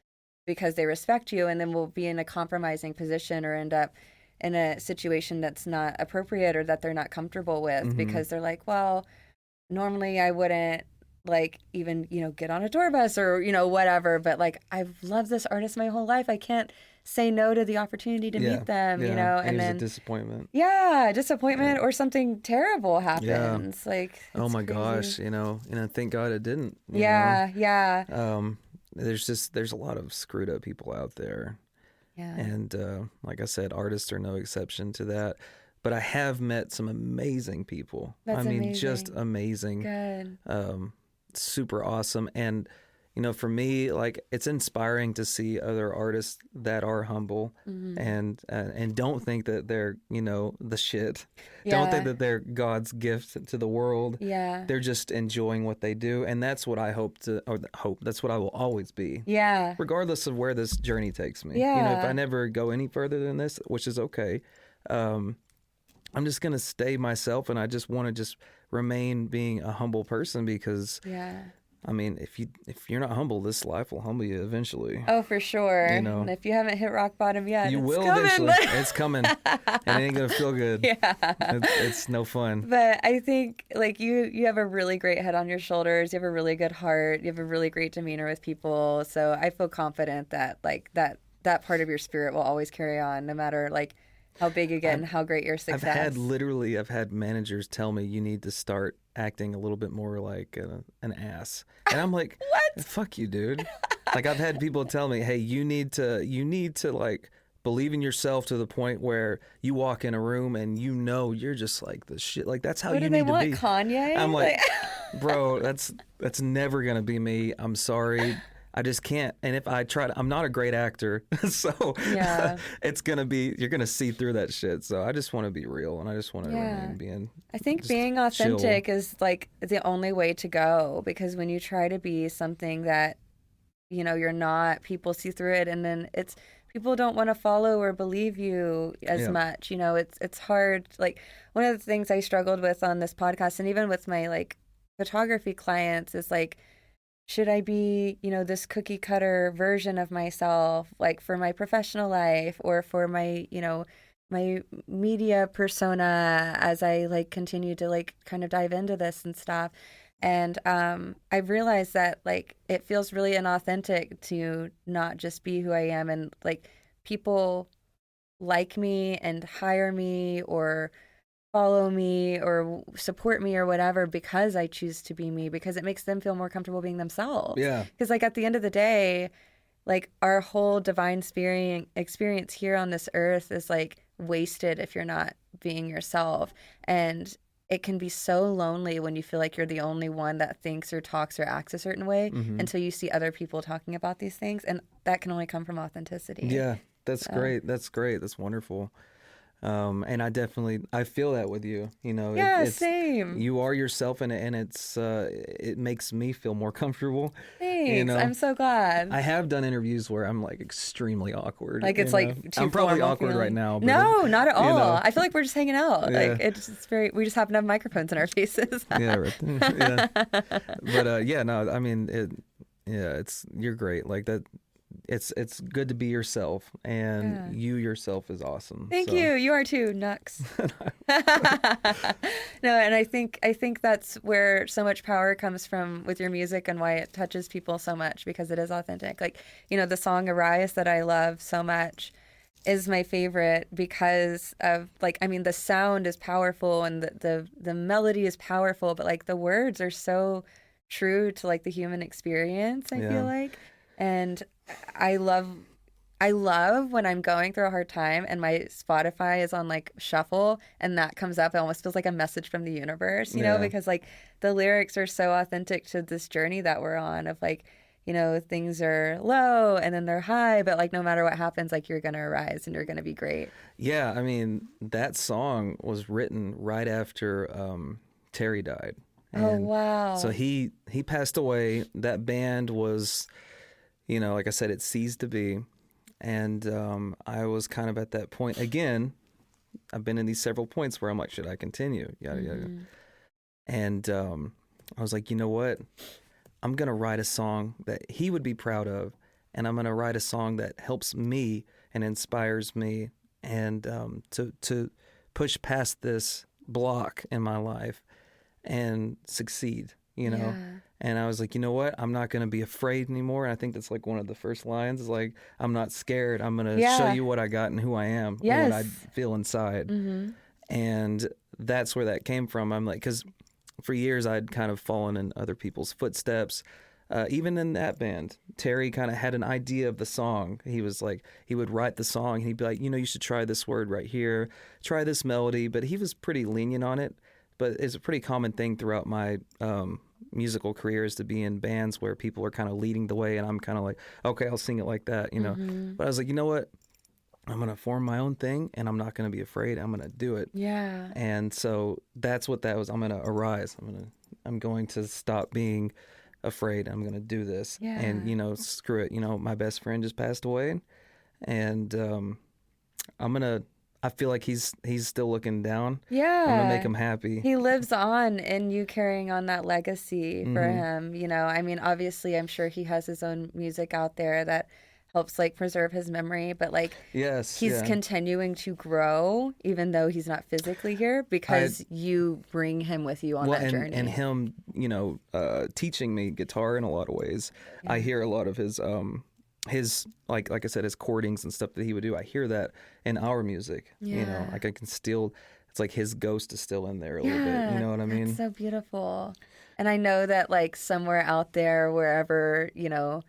because they respect you and then will be in a compromising position or end up in a situation that's not appropriate or that they're not comfortable with Mhm. because they're like, well, normally I wouldn't like even, you know, get on a tour bus or, you know, whatever, but like I've loved this artist my whole life. I can't say no to the opportunity to yeah, meet them, yeah. you know, and then a disappointment. yeah, disappointment or something terrible happens. Like Oh my crazy. gosh, you know, and I thank God it didn't. Yeah, yeah. Um, there's just there's a lot of screwed up people out there, Yeah. and uh, like I said, artists are no exception to that. But I have met some amazing people. That's I mean, just amazing. amazing. Good. um, super awesome. And you know, for me, like it's inspiring to see other artists that are humble Mhm. and uh, and don't think that they're you know the shit. Don't think that they're God's gift to the world. Yeah. They're just enjoying what they do, and that's what I hope to. Or hope that's what I will always be. Yeah. Regardless of where this journey takes me, Yeah, you know, if I never go any further than this, which is okay, um, I'm just gonna stay myself, and I just want to just remain being a humble person because Yeah. I mean, if you if you're not humble, this life will humble you eventually. Oh, for sure. You know. and if you haven't hit rock bottom yet, you it's will coming. eventually. it's coming, and it ain't gonna feel good. yeah. It's, it's no fun. But I think like you you have a really great head on your shoulders. You have a really good heart. You have a really great demeanor with people. So I feel confident that like that that part of your spirit will always carry on no matter like how big you get and how great your success. I've had literally, I've had managers tell me you need to start acting a little bit more like a, an ass, and I'm like, What? Fuck you, dude. like I've had people tell me, hey, you need to, you need to like believe in yourself to the point where you walk in a room and you know you're just like the shit. Like that's how what you do they need want, to be. Kanye? I'm like, bro, that's that's never gonna be me. I'm sorry. I just can't. And if I try to, I'm not a great actor, so Yeah. it's gonna be. You're gonna see through that shit. So I just want to be real, and I just want to Yeah. remain being. I think being chill. authentic is like the only way to go because when you try to be something that you know you're not, people see through it and then it's people don't want to follow or believe you as Yeah. much. You know, it's it's hard like one of the things I struggled with on this podcast and even with my like photography clients is like should I be, you know, this cookie cutter version of myself like for my professional life or for my, you know, my media persona as I like continue to like kind of dive into this and stuff. And um, I realized that like it feels really inauthentic to not just be who I am and like people like me and hire me or follow me or support me or whatever because I choose to be me because it makes them feel more comfortable being themselves. Yeah, Because like at the end of the day, like our whole divine experience here on this earth is like wasted if you're not being yourself. And it can be so lonely when you feel like you're the only one that thinks or talks or acts a certain way Mhm. until you see other people talking about these things. And that can only come from authenticity. yeah. That's So- great. That's great. That's wonderful. Um, and I definitely, I feel that with you. You know, it- Yeah, it's, same. You are yourself, and and it's uh, it makes me feel more comfortable. Thanks. know, I'm so glad. I have done interviews where I'm like extremely awkward. like it's like too I'm probably awkward right now. But No, not at you all. know. I feel like we're just hanging out. Yeah. Like it's just very. We just happen to have microphones in our faces. yeah, right. yeah. But uh, yeah, no, I mean, it, yeah, it's you're great. Like that, it's it's good to be yourself, and Yeah. you yourself is awesome. Thank so. you. You are too, Nux. no, and I think I think that's where so much power comes from with your music and why it touches people so much because it is authentic. Like, you know, the song Arise that I love so much is my favorite because of like I mean the sound is powerful and the the, the melody is powerful, but like the words are so true to like the human experience, I Yeah. feel like. And I love I love when I'm going through a hard time and my Spotify is on like shuffle and that comes up. It almost feels like a message from the universe, you know, because like the lyrics are so authentic to this journey that we're on of like, you know, things are low and then they're high, but like no matter what happens, like you're going to rise and you're going to be great. Yeah, I mean, that song was written right after um, Terry died. oh, And wow. So he he passed away. That band was, you know, like I said, it ceased to be, and um, I was kind of at that point again. I've been in these several points where I'm like, should I continue? Yada yada. Mhm. And um, I was like, you know what? I'm gonna write a song that he would be proud of, and I'm gonna write a song that helps me and inspires me, and um, to to push past this block in my life and succeed. You know. Yeah. And I was like, you know what? I'm not going to be afraid anymore. And I think that's like one of the first lines is like, I'm not scared. I'm going to show you what I got and who I am, and what I feel inside. Mhm. And that's where that came from. I'm like, because for years I'd kind of fallen in other people's footsteps. Uh, even in that band, Terry kind of had an idea of the song. He was like, he would write the song and he'd be like, you know, you should try this word right here, try this melody. But he was pretty lenient on it. But it's a pretty common thing throughout my um, musical career is to be in bands where people are kind of leading the way and I'm kind of like, okay, I'll sing it like that, you know. Mhm. But I was like, you know what? I'm going to form my own thing and I'm not going to be afraid. I'm going to do it. Yeah. And so that's what that was. I'm going to arise. I'm going to I'm going to stop being afraid. I'm going to do this. Yeah. And you know, screw it. You know, my best friend just passed away and um I'm going to I feel like he's he's still looking down. Yeah. I'm gonna make him happy. He lives on in you carrying on that legacy for Mhm. him. You know, I mean, obviously, I'm sure he has his own music out there that helps like preserve his memory, but like yes, he's yeah. continuing to grow even though he's not physically here because you bring him with you on well, that and, journey. and him, you know, uh, teaching me guitar in a lot of ways. I hear a lot of his, um, his like like I said, his chordings and stuff that he would do. I hear that in our music. You know, like I can still. It's like his ghost is still in there a little bit. You know what I mean? So beautiful. And I know that like somewhere out there, wherever, you know,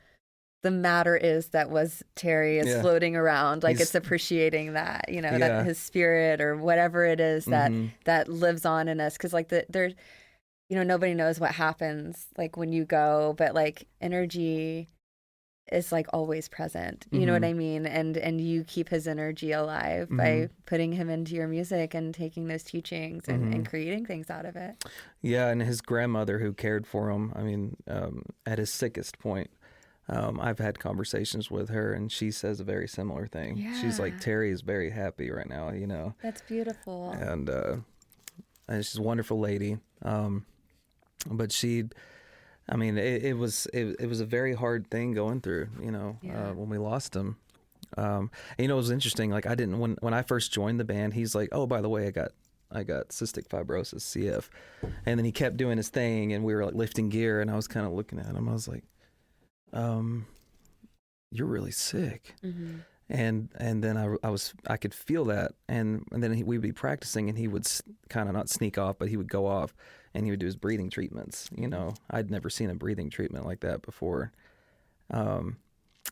the matter is that was Terry is Yeah. floating around. Like He's- it's appreciating that, you know, Yeah. that his spirit or whatever it is that Mhm. that lives on in us. Cause like the there's you know, nobody knows what happens like when you go, but like energy is like always present. You know what Mhm. I mean? And and you keep his energy alive Mm-hmm. by putting him into your music and taking those teachings and, Mm-hmm. and creating things out of it. Yeah, and his grandmother who cared for him. I mean, um, at his sickest point, um, I've had conversations with her, and she says a very similar thing. Yeah. She's like, Terry is very happy right now, you know, That's beautiful. and uh, and she's a wonderful lady. Um, but she, I mean, it, it was it, it was a very hard thing going through, you know, Yeah. uh, when we lost him. Um, and, you know, it was interesting. Like I didn't when when I first joined the band, he's like, "Oh, by the way, I got I got cystic fibrosis, CF," and then he kept doing his thing, and we were like lifting gear, and I was kind of looking at him. I was like, "Um, you're really sick." hmm and and then I, I was I could feel that and and then he, we'd be practicing and he would kind of not sneak off but he would go off and he would do his breathing treatments. You know I'd never seen a breathing treatment like that before. Um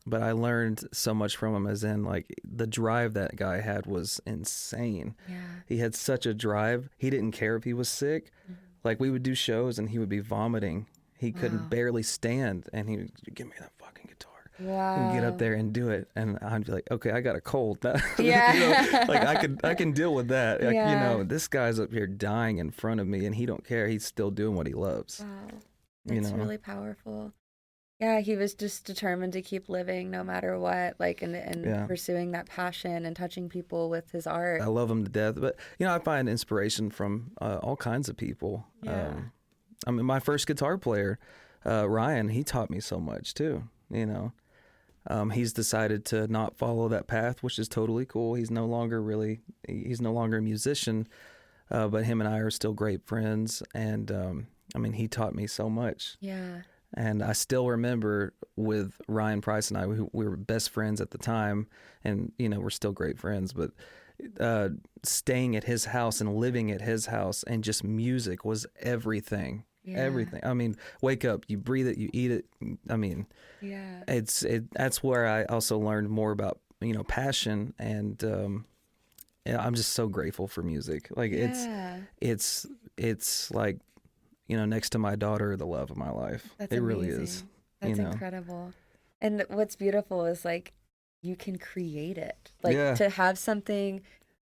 but I learned so much from him as in like the drive that guy had was insane. Yeah. he had such a drive. He didn't care if he was sick. Like we would do shows and he would be vomiting. He couldn't barely stand and he would give me that fucking guitar Wow. and get up there and do it and i'd be like okay i got a cold Yeah. You know, like i could i can deal with that like, Yeah. you know this guy's up here dying in front of me and he don't care he's still doing what he loves Wow. you know really powerful. Yeah, he was just determined to keep living no matter what, like and and Yeah. pursuing that passion and touching people with his art. i love him to death but you know i find inspiration from uh, all kinds of people Yeah. um, i mean my first guitar player uh, ryan he taught me so much too you know um, he's decided to not follow that path, which is totally cool. He's no longer really, he's no longer a musician, uh, but him and I are still great friends. And um, I mean, he taught me so much. yeah. And I still remember with Ryan Price and I, we, we were best friends at the time, and you know we're still great friends. But uh, staying at his house and living at his house and just music was everything. Yeah. Everything. I mean, wake up, you breathe it, you eat it. I mean, Yeah. it's it. That's where I also learned more about you know passion, and um, yeah, I'm just so grateful for music. Like it's Yeah. it's it's like you know next to my daughter, the love of my life. That's it really is. amazing. That's you know. incredible. And what's beautiful is like you can create it. Like Yeah. to have something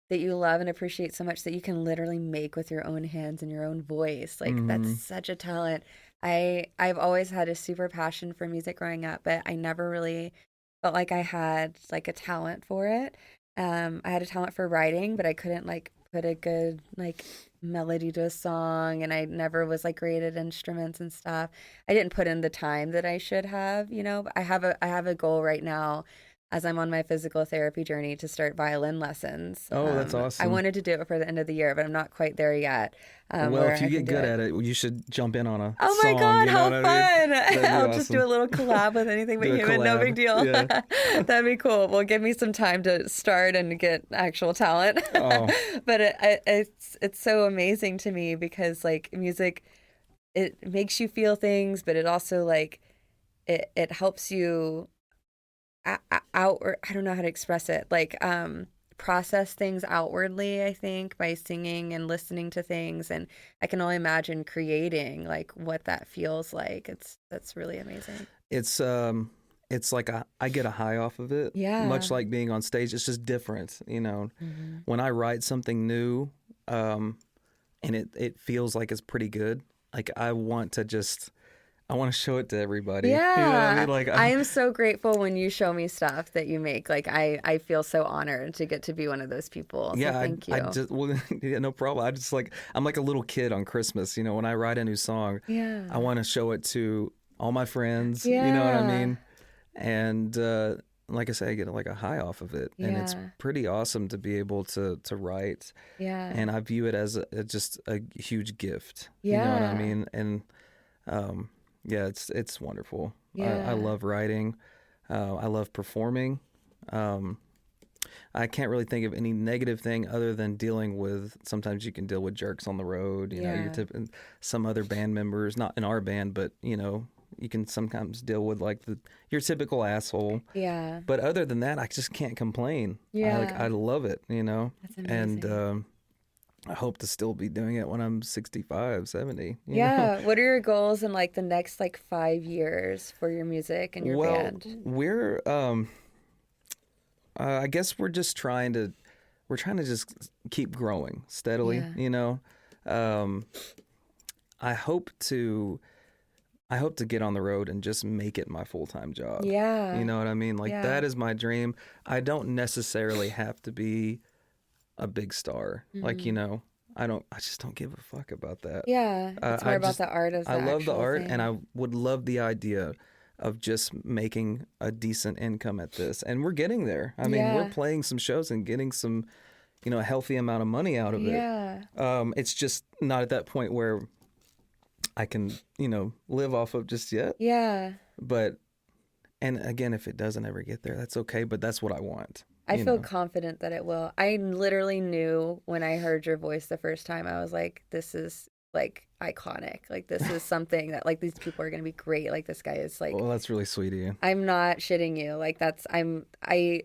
that you love and appreciate so much that you can literally make with your own hands and your own voice. Like Mhm. that's such a talent. I I've always had a super passion for music growing up, but I never really felt like I had like a talent for it. Um I had a talent for writing, but I couldn't like put a good like melody to a song and I never was like great at instruments and stuff. I didn't put in the time that I should have, you know. But I have a I have a goal right now as I'm on my physical therapy journey to start violin lessons. Oh, that's awesome. I wanted to do it before the end of the year, but I'm not quite there yet. Um, well, if you I get good it. at it, you should jump in on a Oh my song, god, you know how what I mean? fun! I'll just do a little collab with anything but human, no big deal. yeah. That'd be cool. Well, give me some time to start and get actual talent. Oh. but it, I, it's it's so amazing to me because like music, it makes you feel things, but it also like it it helps you out or I don't know how to express it like um process things outwardly I think by singing and listening to things and I can only imagine creating like what that feels like it's that's really amazing It's um, it's like a, I get a high off of it. Yeah. Much like being on stage, it's just different. You know, when I write something new, um, and it it feels like it's pretty good. Like I want to just, I want to show it to everybody. You know Yeah. I mean? Like I am so grateful when you show me stuff that you make. Like I, I feel so honored to get to be one of those people. So yeah, thank you. I, I just well, yeah, no problem. I just like I'm like a little kid on Christmas. You know, when I write a new song, yeah. I want to show it to all my friends. Yeah. You know what I mean? And uh, like I say, I get like a high off of it, and it's pretty awesome to be able to to write. yeah. And I view it as a, a- just a huge gift. Yeah, You know what I mean? And um, yeah, it's it's wonderful. I, Yeah. I love writing. Uh, I love performing. Um, I can't really think of any negative thing other than dealing with. Sometimes you can deal with jerks on the road. You know, Yeah. you're tip- some other band members, not in our band, but you know, you can sometimes deal with like the your typical asshole. yeah. But other than that, I just can't complain. I, like I love it. You know, That's and amazing. um, I hope to still be doing it when I'm 65, 70. you know? yeah. What are your goals in like the next like five years for your music and your well, band? we're um, uh, I guess we're just trying to we're trying to just keep growing steadily. Yeah. You know, um, I hope to I hope to get on the road and just make it my full time job. Yeah. You know what I mean? Like Yeah. that is my dream. I don't necessarily have to be a big star. Like you know, I don't. I just don't give a fuck about that. Mm-hmm. Yeah. Uh, It's more I about just- the art of the I love the art, thing. and I would love the idea of just making a decent income at this. And we're getting there. I mean, we're playing some shows and getting some, you know, a healthy amount of money out of it. Yeah. it. Um, it's just not at that point where I can, you know, live off of just yet. Yeah. But, and again, if it doesn't ever get there, that's okay. But that's what I want. I feel know. confident that it will. I literally knew when I heard your voice the first time, I was like, this is like iconic. Like, this is something that, like, these people are going to be great. Like, this guy is like, Well, that's really sweet of you. I'm not shitting you. Like, that's, I'm, I,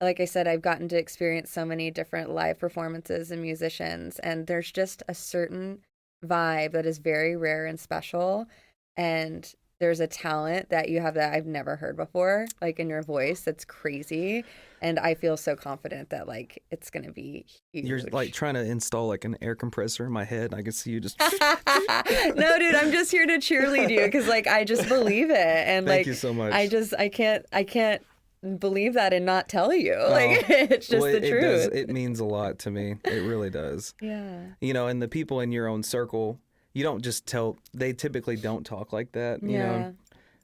like I said, I've gotten to experience so many different live performances and musicians, and there's just a certain vibe that is very rare and special. And there's a talent that you have that I've never heard before, like in your voice. That's crazy. And I feel so confident that like it's gonna be huge. You're like trying to install like an air compressor in my head. I can see you just. no, dude, I'm just here to cheerlead you because like I just believe it, and Thank like you so much. I just I can't I can't believe that and not tell you. Oh. Like it's just Oh. Well, the it, truth. It, does, it means a lot to me. It really does. yeah. You know, and the people in your own circle, you don't just tell. They typically don't talk like that. You Yeah. know,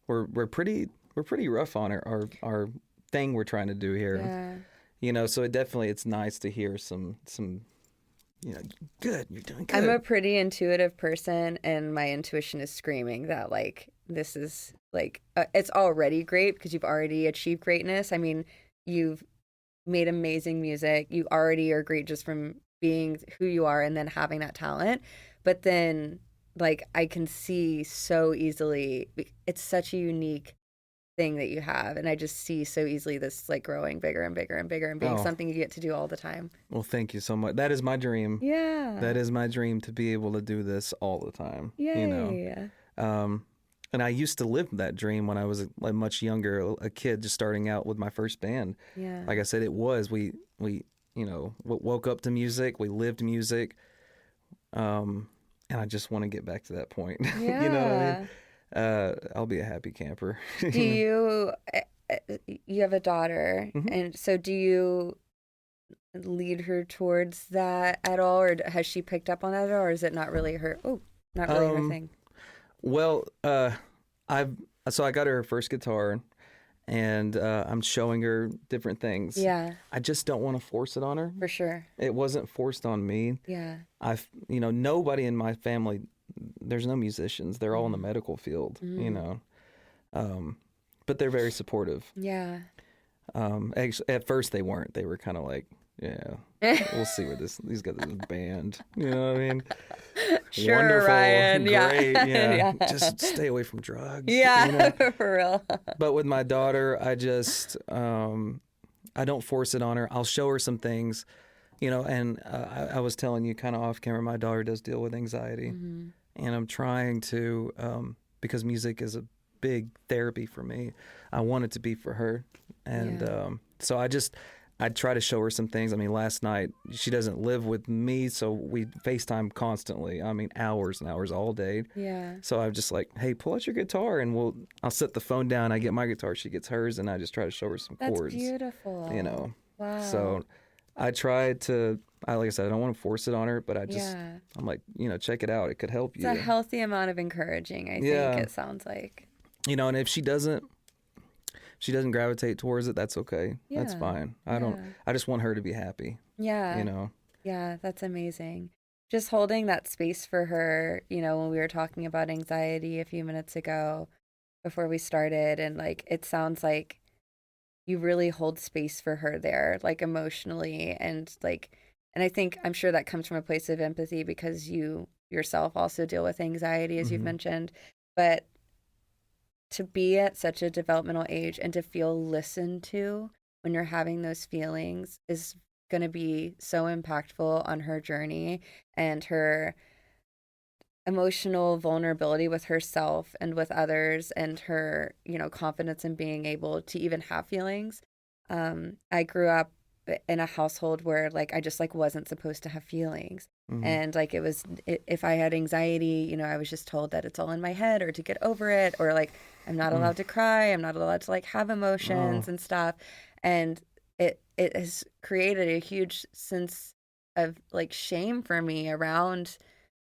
we're we're pretty we're pretty rough on our our, our thing we're trying to do here. Yeah. You know, so it definitely it's nice to hear some some. You know, good. You're doing good. I'm a pretty intuitive person, and my intuition is screaming that like this is like uh, it's already great because you've already achieved greatness. I mean, you've made amazing music. You already are great just from being who you are and then having that talent. But then, like, I can see so easily. It's such a unique thing that you have, and I just see so easily this like growing bigger and bigger and bigger and being Oh. something you get to do all the time. well, thank you so much. That is my dream. Yeah. That is my dream to be able to do this all the time. Yay. You know. Um, and I used to live that dream when I was like much younger, a kid, just starting out with my first band. Yeah. Like I said, it was we we you know woke up to music, we lived music, um, and I just want to get back to that point. Yeah. you know what I mean? Uh, I'll be a happy camper. do you uh, uh, you have a daughter Mhm. and so do you lead her towards that at all or has she picked up on that or is it not really her oh not really her Um, thing well, uh, I've so I got her first guitar, and uh, I'm showing her different things. yeah I just don't want to force it on her. for sure It wasn't forced on me. yeah I've you know nobody in my family there's no musicians they're all in the Mm. medical field you Mm. know um but they're very supportive yeah um actually, at first they weren't they were kind of like yeah. We'll see what this he's got this band you know what i mean? Sure wonderful ryan. Yeah. great yeah. yeah. Just stay away from drugs yeah you know? for real. But with my daughter i just um i don't force it on her. I'll show her some things you know and uh, I, I was telling you kind of off camera my daughter does deal with anxiety. Mhm. and i'm trying to um because music is a big therapy for me i want it to be for her. And Yeah. um so i just I try to show her some things. I mean, last night she doesn't live with me, so we FaceTime constantly. I mean, hours and hours all day. Yeah. So I'm just like, hey, pull out your guitar, and we'll. I'll set the phone down. I get my guitar, she gets hers, and I just try to show her some That's chords. beautiful. You know. Wow. So I tried to. I like I said, I don't want to force it on her, but I just. yeah. I'm like, you know, check it out. It could help It's you. It's a healthy amount of encouraging, I Yeah. think it sounds like. you know, and if she doesn't. She doesn't gravitate towards it. That's okay. That's fine. I don't. I just want her to be happy. Yeah. You know. Yeah, that's amazing. Just holding that space for her, you know, when we were talking about anxiety a few minutes ago before we started, and like it sounds like you really hold space for her there, like emotionally. And like, and I think I'm sure that comes from a place of empathy because you yourself also deal with anxiety, as you've Mhm. mentioned. But to be at such a developmental age and to feel listened to when you're having those feelings is going to be so impactful on her journey and her emotional vulnerability with herself and with others and her you know confidence in being able to even have feelings um i grew up in a household where like i just like wasn't supposed to have feelings Mhm. and like it was if i had anxiety you know i was just told that it's all in my head or to get over it or like i'm not Mm. allowed to cry i'm not allowed to like have emotions Oh. and stuff and it it has created a huge sense of like shame for me around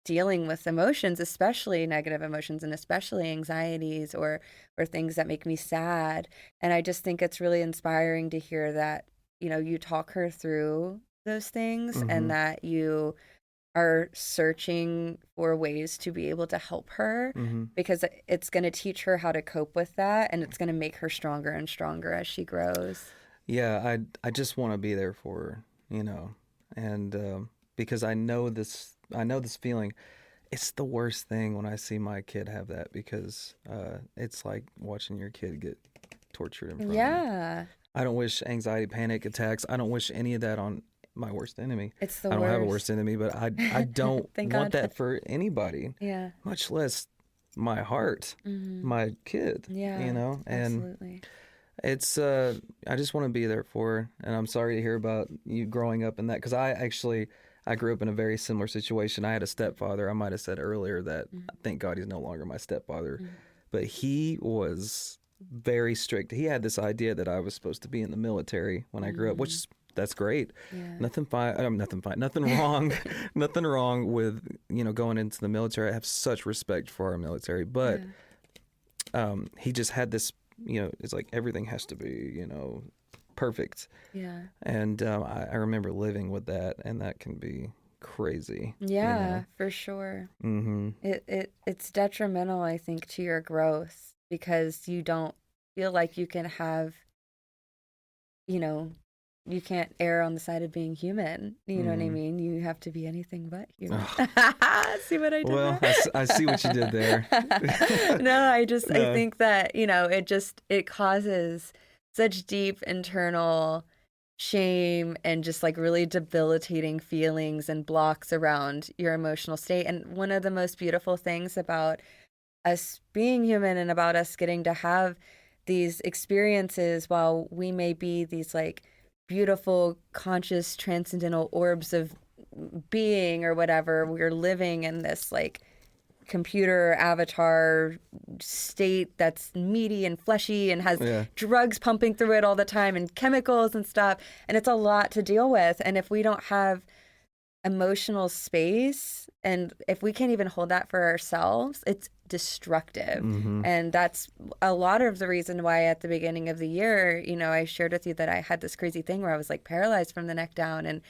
dealing with emotions especially negative emotions and especially anxieties or or things that make me sad and i just think it's really inspiring to hear that you know you talk her through those things Mhm. and that you are searching for ways to be able to help her Mhm. because it's going to teach her how to cope with that and it's going to make her stronger and stronger as she grows Yeah, I I just want to be there for her, you know, and um, because I know this, I know this feeling. It's the worst thing when I see my kid have that because uh, it's like watching your kid get tortured in front of you. yeah I don't wish anxiety, panic attacks. I don't wish any of that on my worst enemy. it's the I don't worst have a worst enemy, but I I don't want God. that for anybody, yeah much less my heart, Mhm. my kid. yeah you know, and absolutely it's uh I just want to be there for her and I'm sorry to hear about you growing up in that cuz I actually I grew up in a very similar situation. I had a stepfather. I might have said earlier that Mm-hmm. thank God he's no longer my stepfather. Mhm. But he was very strict. He had this idea that I was supposed to be in the military when I grew up, which is that's great. yeah Nothing fine. Um, nothing fine. Nothing wrong. nothing wrong with you know going into the military. I have such respect for our military, but um, he just had this. You know, it's like everything has to be you know perfect, yeah and um, I, I remember living with that, and that can be crazy. yeah for sure Mm-hmm. it, it it's detrimental i think to your growth because you don't feel like you can have you know you can't err on the side of being human you know what i Mhm. mean you have to be anything but human see what i did Well, there? I I see what you did there. no i just i think that you know it just it causes such deep internal shame and just like really debilitating feelings and blocks around your emotional state and one of the most beautiful things about us being human and about us getting to have these experiences while we may be these like beautiful conscious transcendental orbs of being or whatever we're living in this like computer avatar state that's meaty and fleshy and has Yeah. drugs pumping through it all the time and chemicals and stuff and it's a lot to deal with and if we don't have emotional space and if we can't even hold that for ourselves it's destructive Mm-hmm. and that's a lot of the reason why at the beginning of the year you know i shared with you that i had this crazy thing where i was like paralyzed from the neck down and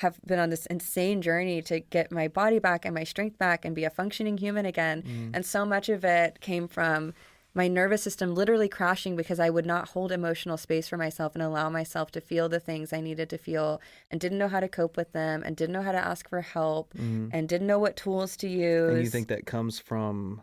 have been on this insane journey to get my body back and my strength back and be a functioning human again Mm-hmm. and so much of it came from my nervous system literally crashing because I would not hold emotional space for myself and allow myself to feel the things I needed to feel and didn't know how to cope with them and didn't know how to ask for help and didn't know what tools to use. Mm-hmm. And you think that comes from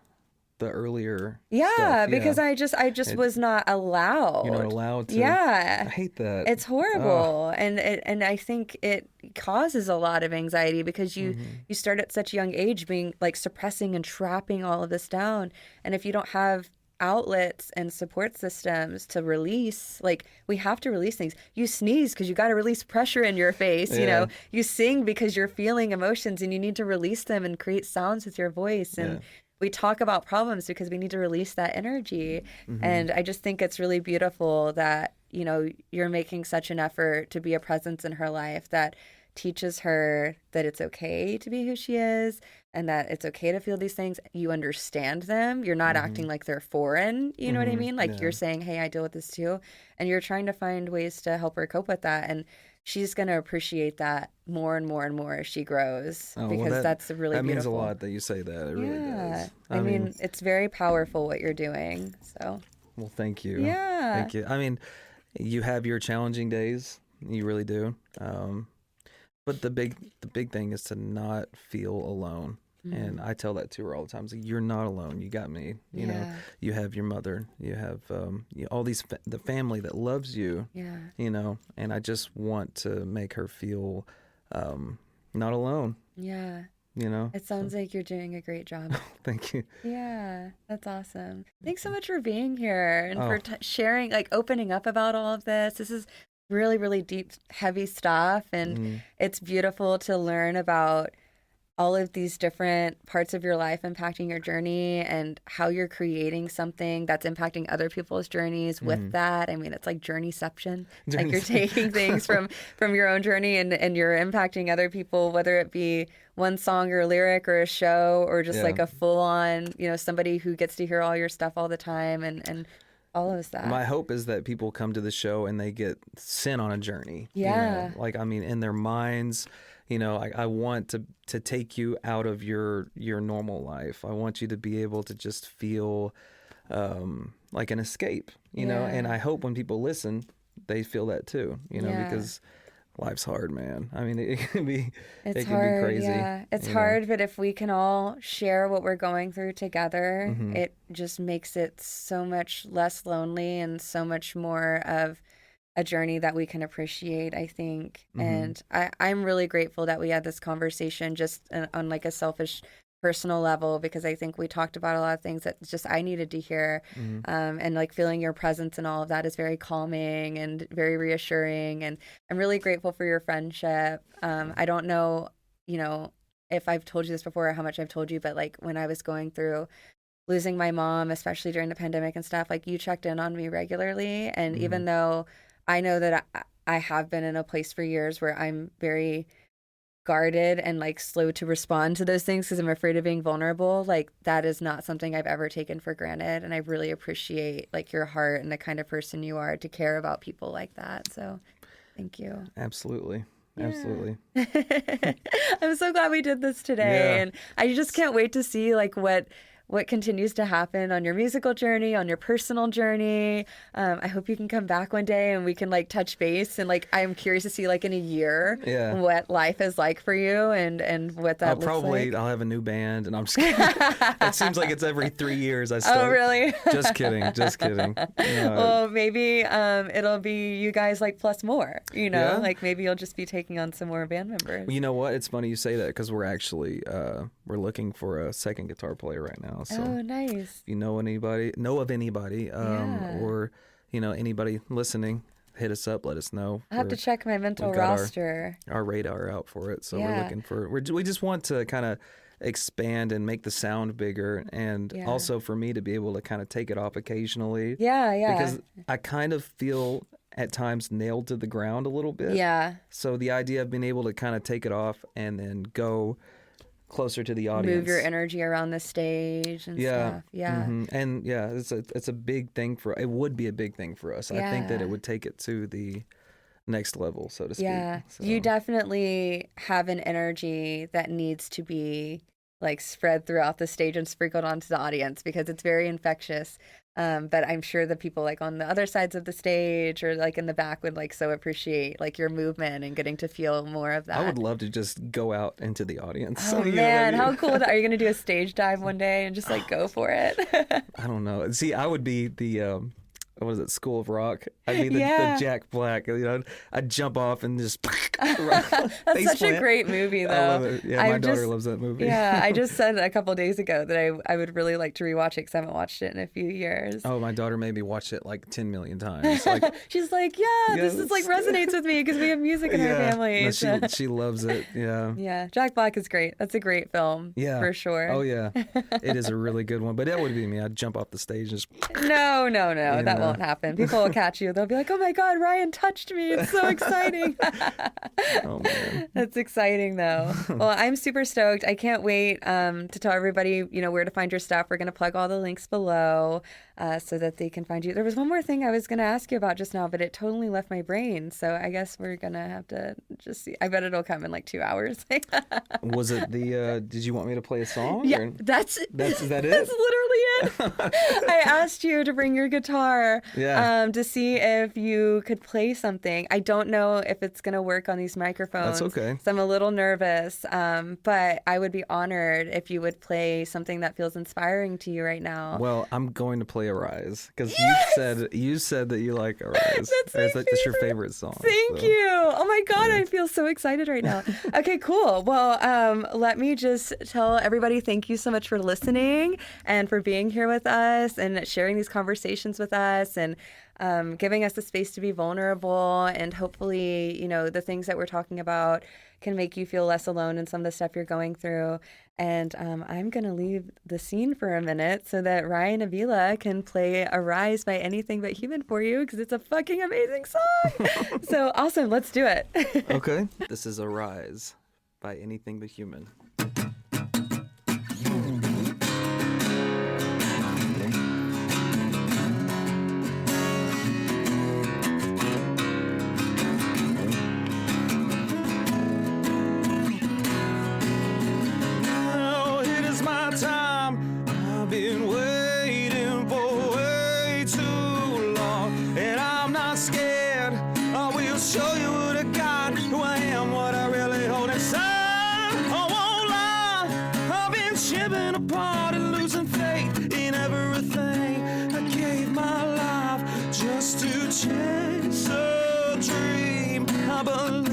the earlier yeah, because I just I just It- was not allowed. you're not allowed to. yeah I hate that. It's horrible, and it, and I think it causes a lot of anxiety because you Mm-hmm. you start at such a young age being like suppressing and trapping all of this down, and if you don't have outlets and support systems to release like we have to release things. You sneeze because you got to release pressure in your face you know. You sing because you're feeling emotions and you need to release them and create sounds with your voice. And Yeah. we talk about problems because we need to release that energy. Mm-hmm. and i just think it's really beautiful that you know you're making such an effort to be a presence in her life that teaches her that it's okay to be who she is and that it's okay to feel these things you understand them you're not acting like they're foreign you know what i Mhm. mean like Yeah. you're saying hey i deal with this too and you're trying to find ways to help her cope with that and she's going to appreciate that more and more and more as she grows Oh, well, because that- that's really that means a lot that you say that. It really yeah does. I, mean, it's very powerful what you're doing so well, thank you. yeah Thank you. I mean, you have your challenging days. You really do. Um, but the big the big thing is to not feel alone. And Mm-hmm. I tell that to her all the time. It's like, you're not alone. You got me. You know, you have your mother. You have um, you all these fa- the family that loves you. yeah You know, and I just want to make her feel um, not alone. yeah You know. it sounds like you're doing a great job Thank you. Yeah, that's awesome. Thanks so much for being here and for Oh. t- sharing, like opening up about all of this. This is really, really deep, heavy stuff. And Mm. it's beautiful to learn about all of these different parts of your life impacting your journey and how you're creating something that's impacting other people's journeys with mm. that. I mean, it's like journeyception. Like you're taking things from from your own journey and and you're impacting other people, whether it be one song or lyric or a show or just Yeah. like a full on, you know, somebody who gets to hear all your stuff all the time and and all of that. My hope is that people come to the show and they get sent on a journey. you know? Yeah. Like I mean, in their minds, you know, I, I want to to take you out of your your normal life. I want you to be able to just feel um, like an escape. You know, and I hope when people listen, they feel that too. You know, Yeah. because life's hard, man. I mean, it can be It's it can hard, be crazy. yeah. It's you know? hard, but if we can all share what we're going through together, Mhm. it just makes it so much less lonely and so much more of a journey that we can appreciate, I think. Mhm. And I, I'm really grateful that we had this conversation just on, on like a selfish personal level because I think we talked about a lot of things that just I needed to hear. Mhm. Um, and like feeling your presence and all of that is very calming and very reassuring. And I'm really grateful for your friendship. Um, I don't know, you know, if I've told you this before or how much I've told you, but like when I was going through losing my mom, especially during the pandemic and stuff, like you checked in on me regularly. And even though I know that I, I have been in a place for years where I'm very guarded and like slow to respond to those things because I'm afraid of being vulnerable, like that is not something I've ever taken for granted. And I really appreciate like your heart and the kind of person you are to care about people like that. So thank you. Absolutely. Yeah. Absolutely. I'm so glad we did this today. Yeah. And I just can't wait to see like what what continues to happen on your musical journey, on your personal journey. Um, I hope you can come back one day and we can like touch base and like I'm curious to see like in a year Yeah. what life is like for you and and what that I'll probably like. I'll have a new band, and I'm just kidding. it seems like it's every three years I start. Oh really? Just kidding. Just kidding. No, well, maybe um, it'll be you guys like plus more. You know, Yeah. like maybe you'll just be taking on some more band members. you know what? It's funny you say that because we're actually uh, we're looking for a second guitar player right now. So oh, nice. if you know anybody, know of anybody, um, Yeah. or you know anybody listening, hit us up. Let us know. I have to check my mental got our- roster. our radar out for it. So we're looking for we're, we just want to kind of expand and make the sound bigger, and Yeah. also for me to be able to kind of take it off occasionally. Yeah, yeah. Because I kind of feel at times nailed to the ground a little bit. yeah, So the idea of being able to kind of take it off and then go closer to the audience. move your energy around the stage and Yeah. stuff. Yeah. Mhm. And yeah, it's a it's a big thing for it would be a big thing for us. I think that it would take it to the next level, so to speak. Yeah. So, You definitely have an energy that needs to be like spread throughout the stage and sprinkled onto the audience because it's very infectious. Um, but I'm sure the people like on the other sides of the stage or like in the back would like so appreciate like your movement and getting to feel more of that. I would love to just go out into the audience. Oh what I man, mean? how cool! Are you gonna do a stage dive one day and just like go for it? I don't know. See, I would be the um, what is it, School of Rock. I'd be the, Yeah. the Jack Black. You know, I'd jump off and just. That's such a great movie, though. I love it. Yeah, my I've daughter just- loves that movie. Yeah, I just said a couple days ago that I I would really like to rewatch it because I haven't watched it in a few years. Oh, my daughter made me watch it like ten million times. Like, She's like, yeah, this is like resonates with me because we have music in our yeah, family. no, so- she she loves it. Yeah. yeah, Jack Black is great. That's a great film. Yeah. for sure. Oh yeah, it is a really good one. But that would be me. I'd jump off the stage and just. No, no, no, that. Won't happen. People will catch you. They'll be like, "Oh my God, Ryan touched me! It's so exciting." Oh man. That's exciting, though. well, I'm super stoked. I can't wait um, to tell everybody, you know, where to find your stuff. We're going to plug all the links below uh, so that they can find you. There was one more thing I was going to ask you about just now, but it totally left my brain. So I guess we're going to have to just see. I bet it'll come in like two hours. Was it the? uh Did you want me to play a song? yeah, or- that's That's is that it? That's literally it. I asked you to bring your guitar Yeah. um, to see if you could play something. I don't know if it's going to work on these microphones. That's okay. So I'm a little nervous, um, but I would be honored if you would play something that feels inspiring to you right now. Well, I'm going to play Arise because you said you said that you like Arise. That's Or that that's your favorite. song? Thank so- you. Oh my God, I feel so excited right now. okay, cool. Well, um, let me just tell everybody thank you so much for listening and for being here with us and sharing these conversations with us and um, giving us the space to be vulnerable. And hopefully, you know, the things that we're talking about can make you feel less alone in some of the stuff you're going through. And um, I'm going to leave the scene for a minute so that Ryan Avila can play Arise by Anything But Human for you because it's a fucking amazing song. so awesome. Let's do it. Okay. This is Arise by Anything But Human. Am, what I really hold inside. I won't lie. I've been chipping apart and losing faith in everything. I gave my life just to chase a dream. I believe.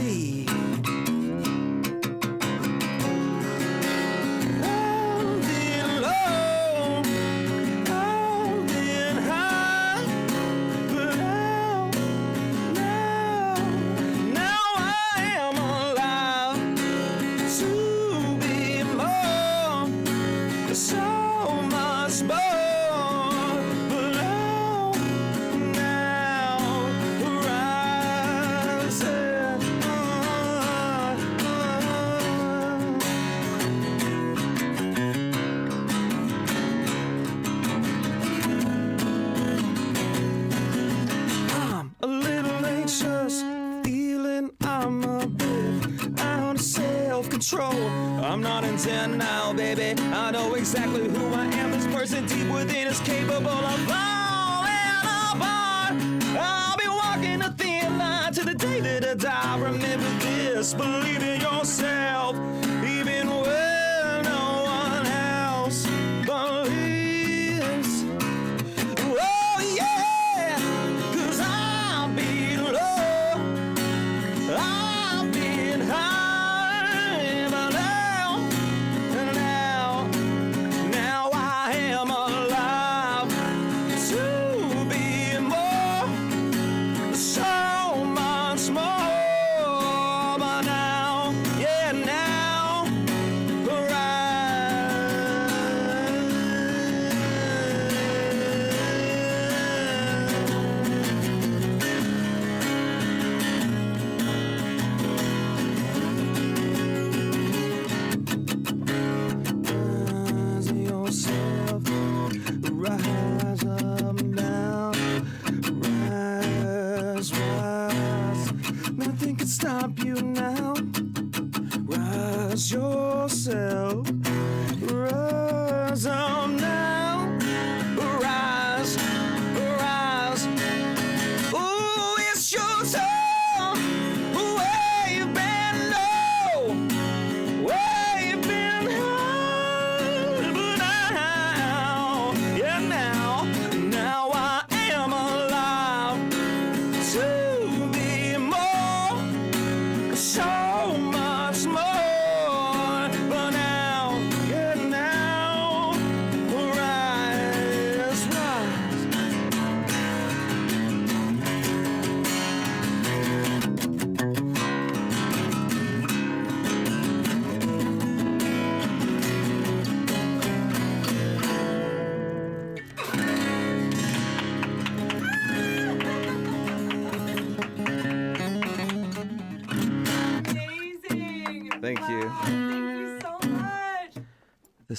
10 now, baby. I know exactly who I am. This person deep within is capable of falling apart. I'll be walking a thin line to the day that I die. Remember this, believe in your.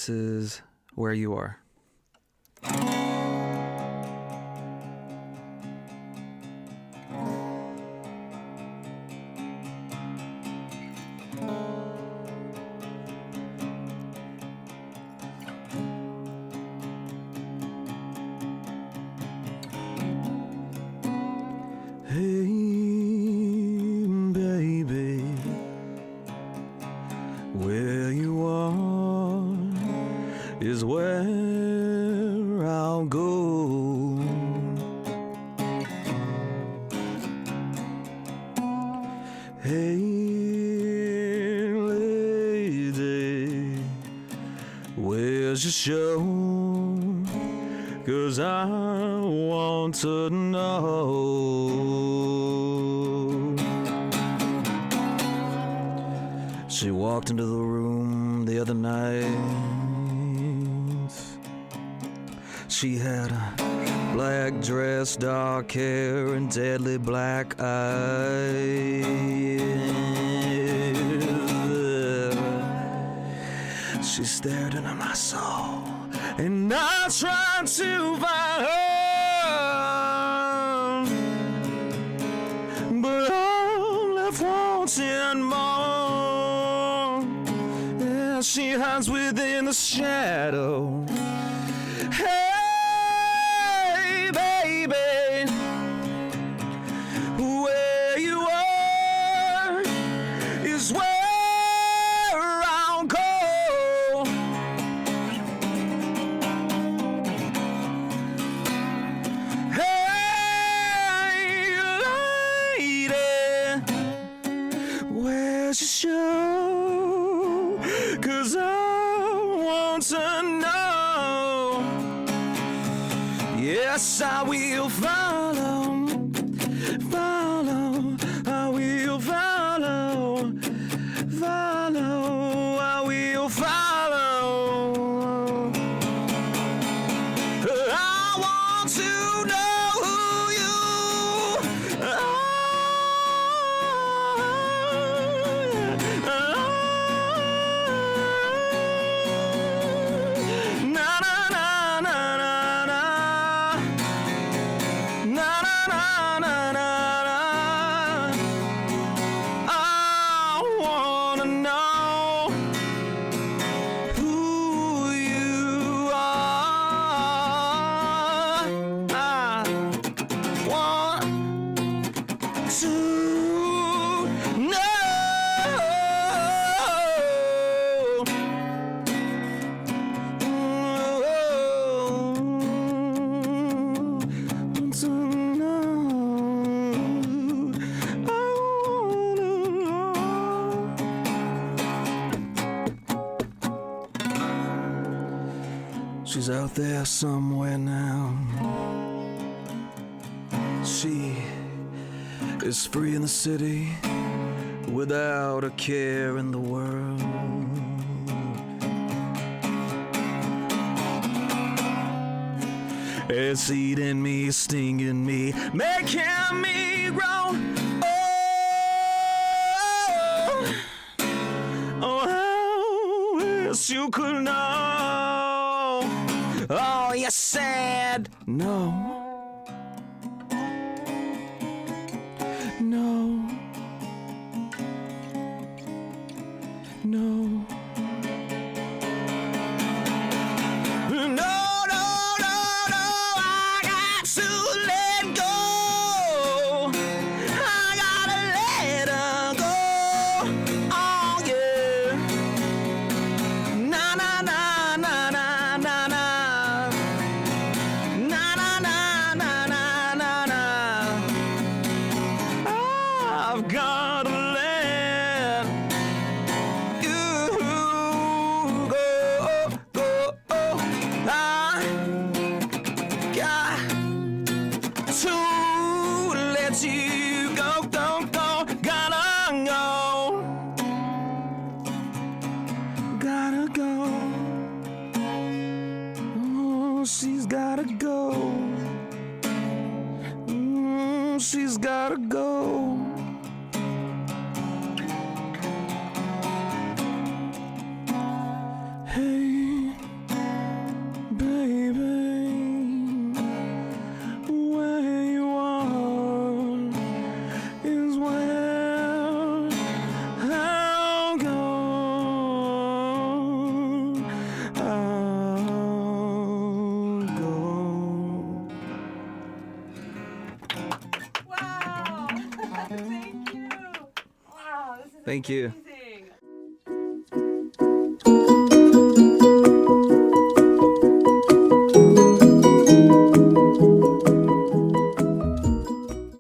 this is where you are. She stared into my soul, and I tried to find her. But I'm left wanting more. Yeah, she hides within. out there somewhere now. She is free in the city without a care in the world. It's eating me, stinging me, making me grow. Thank you.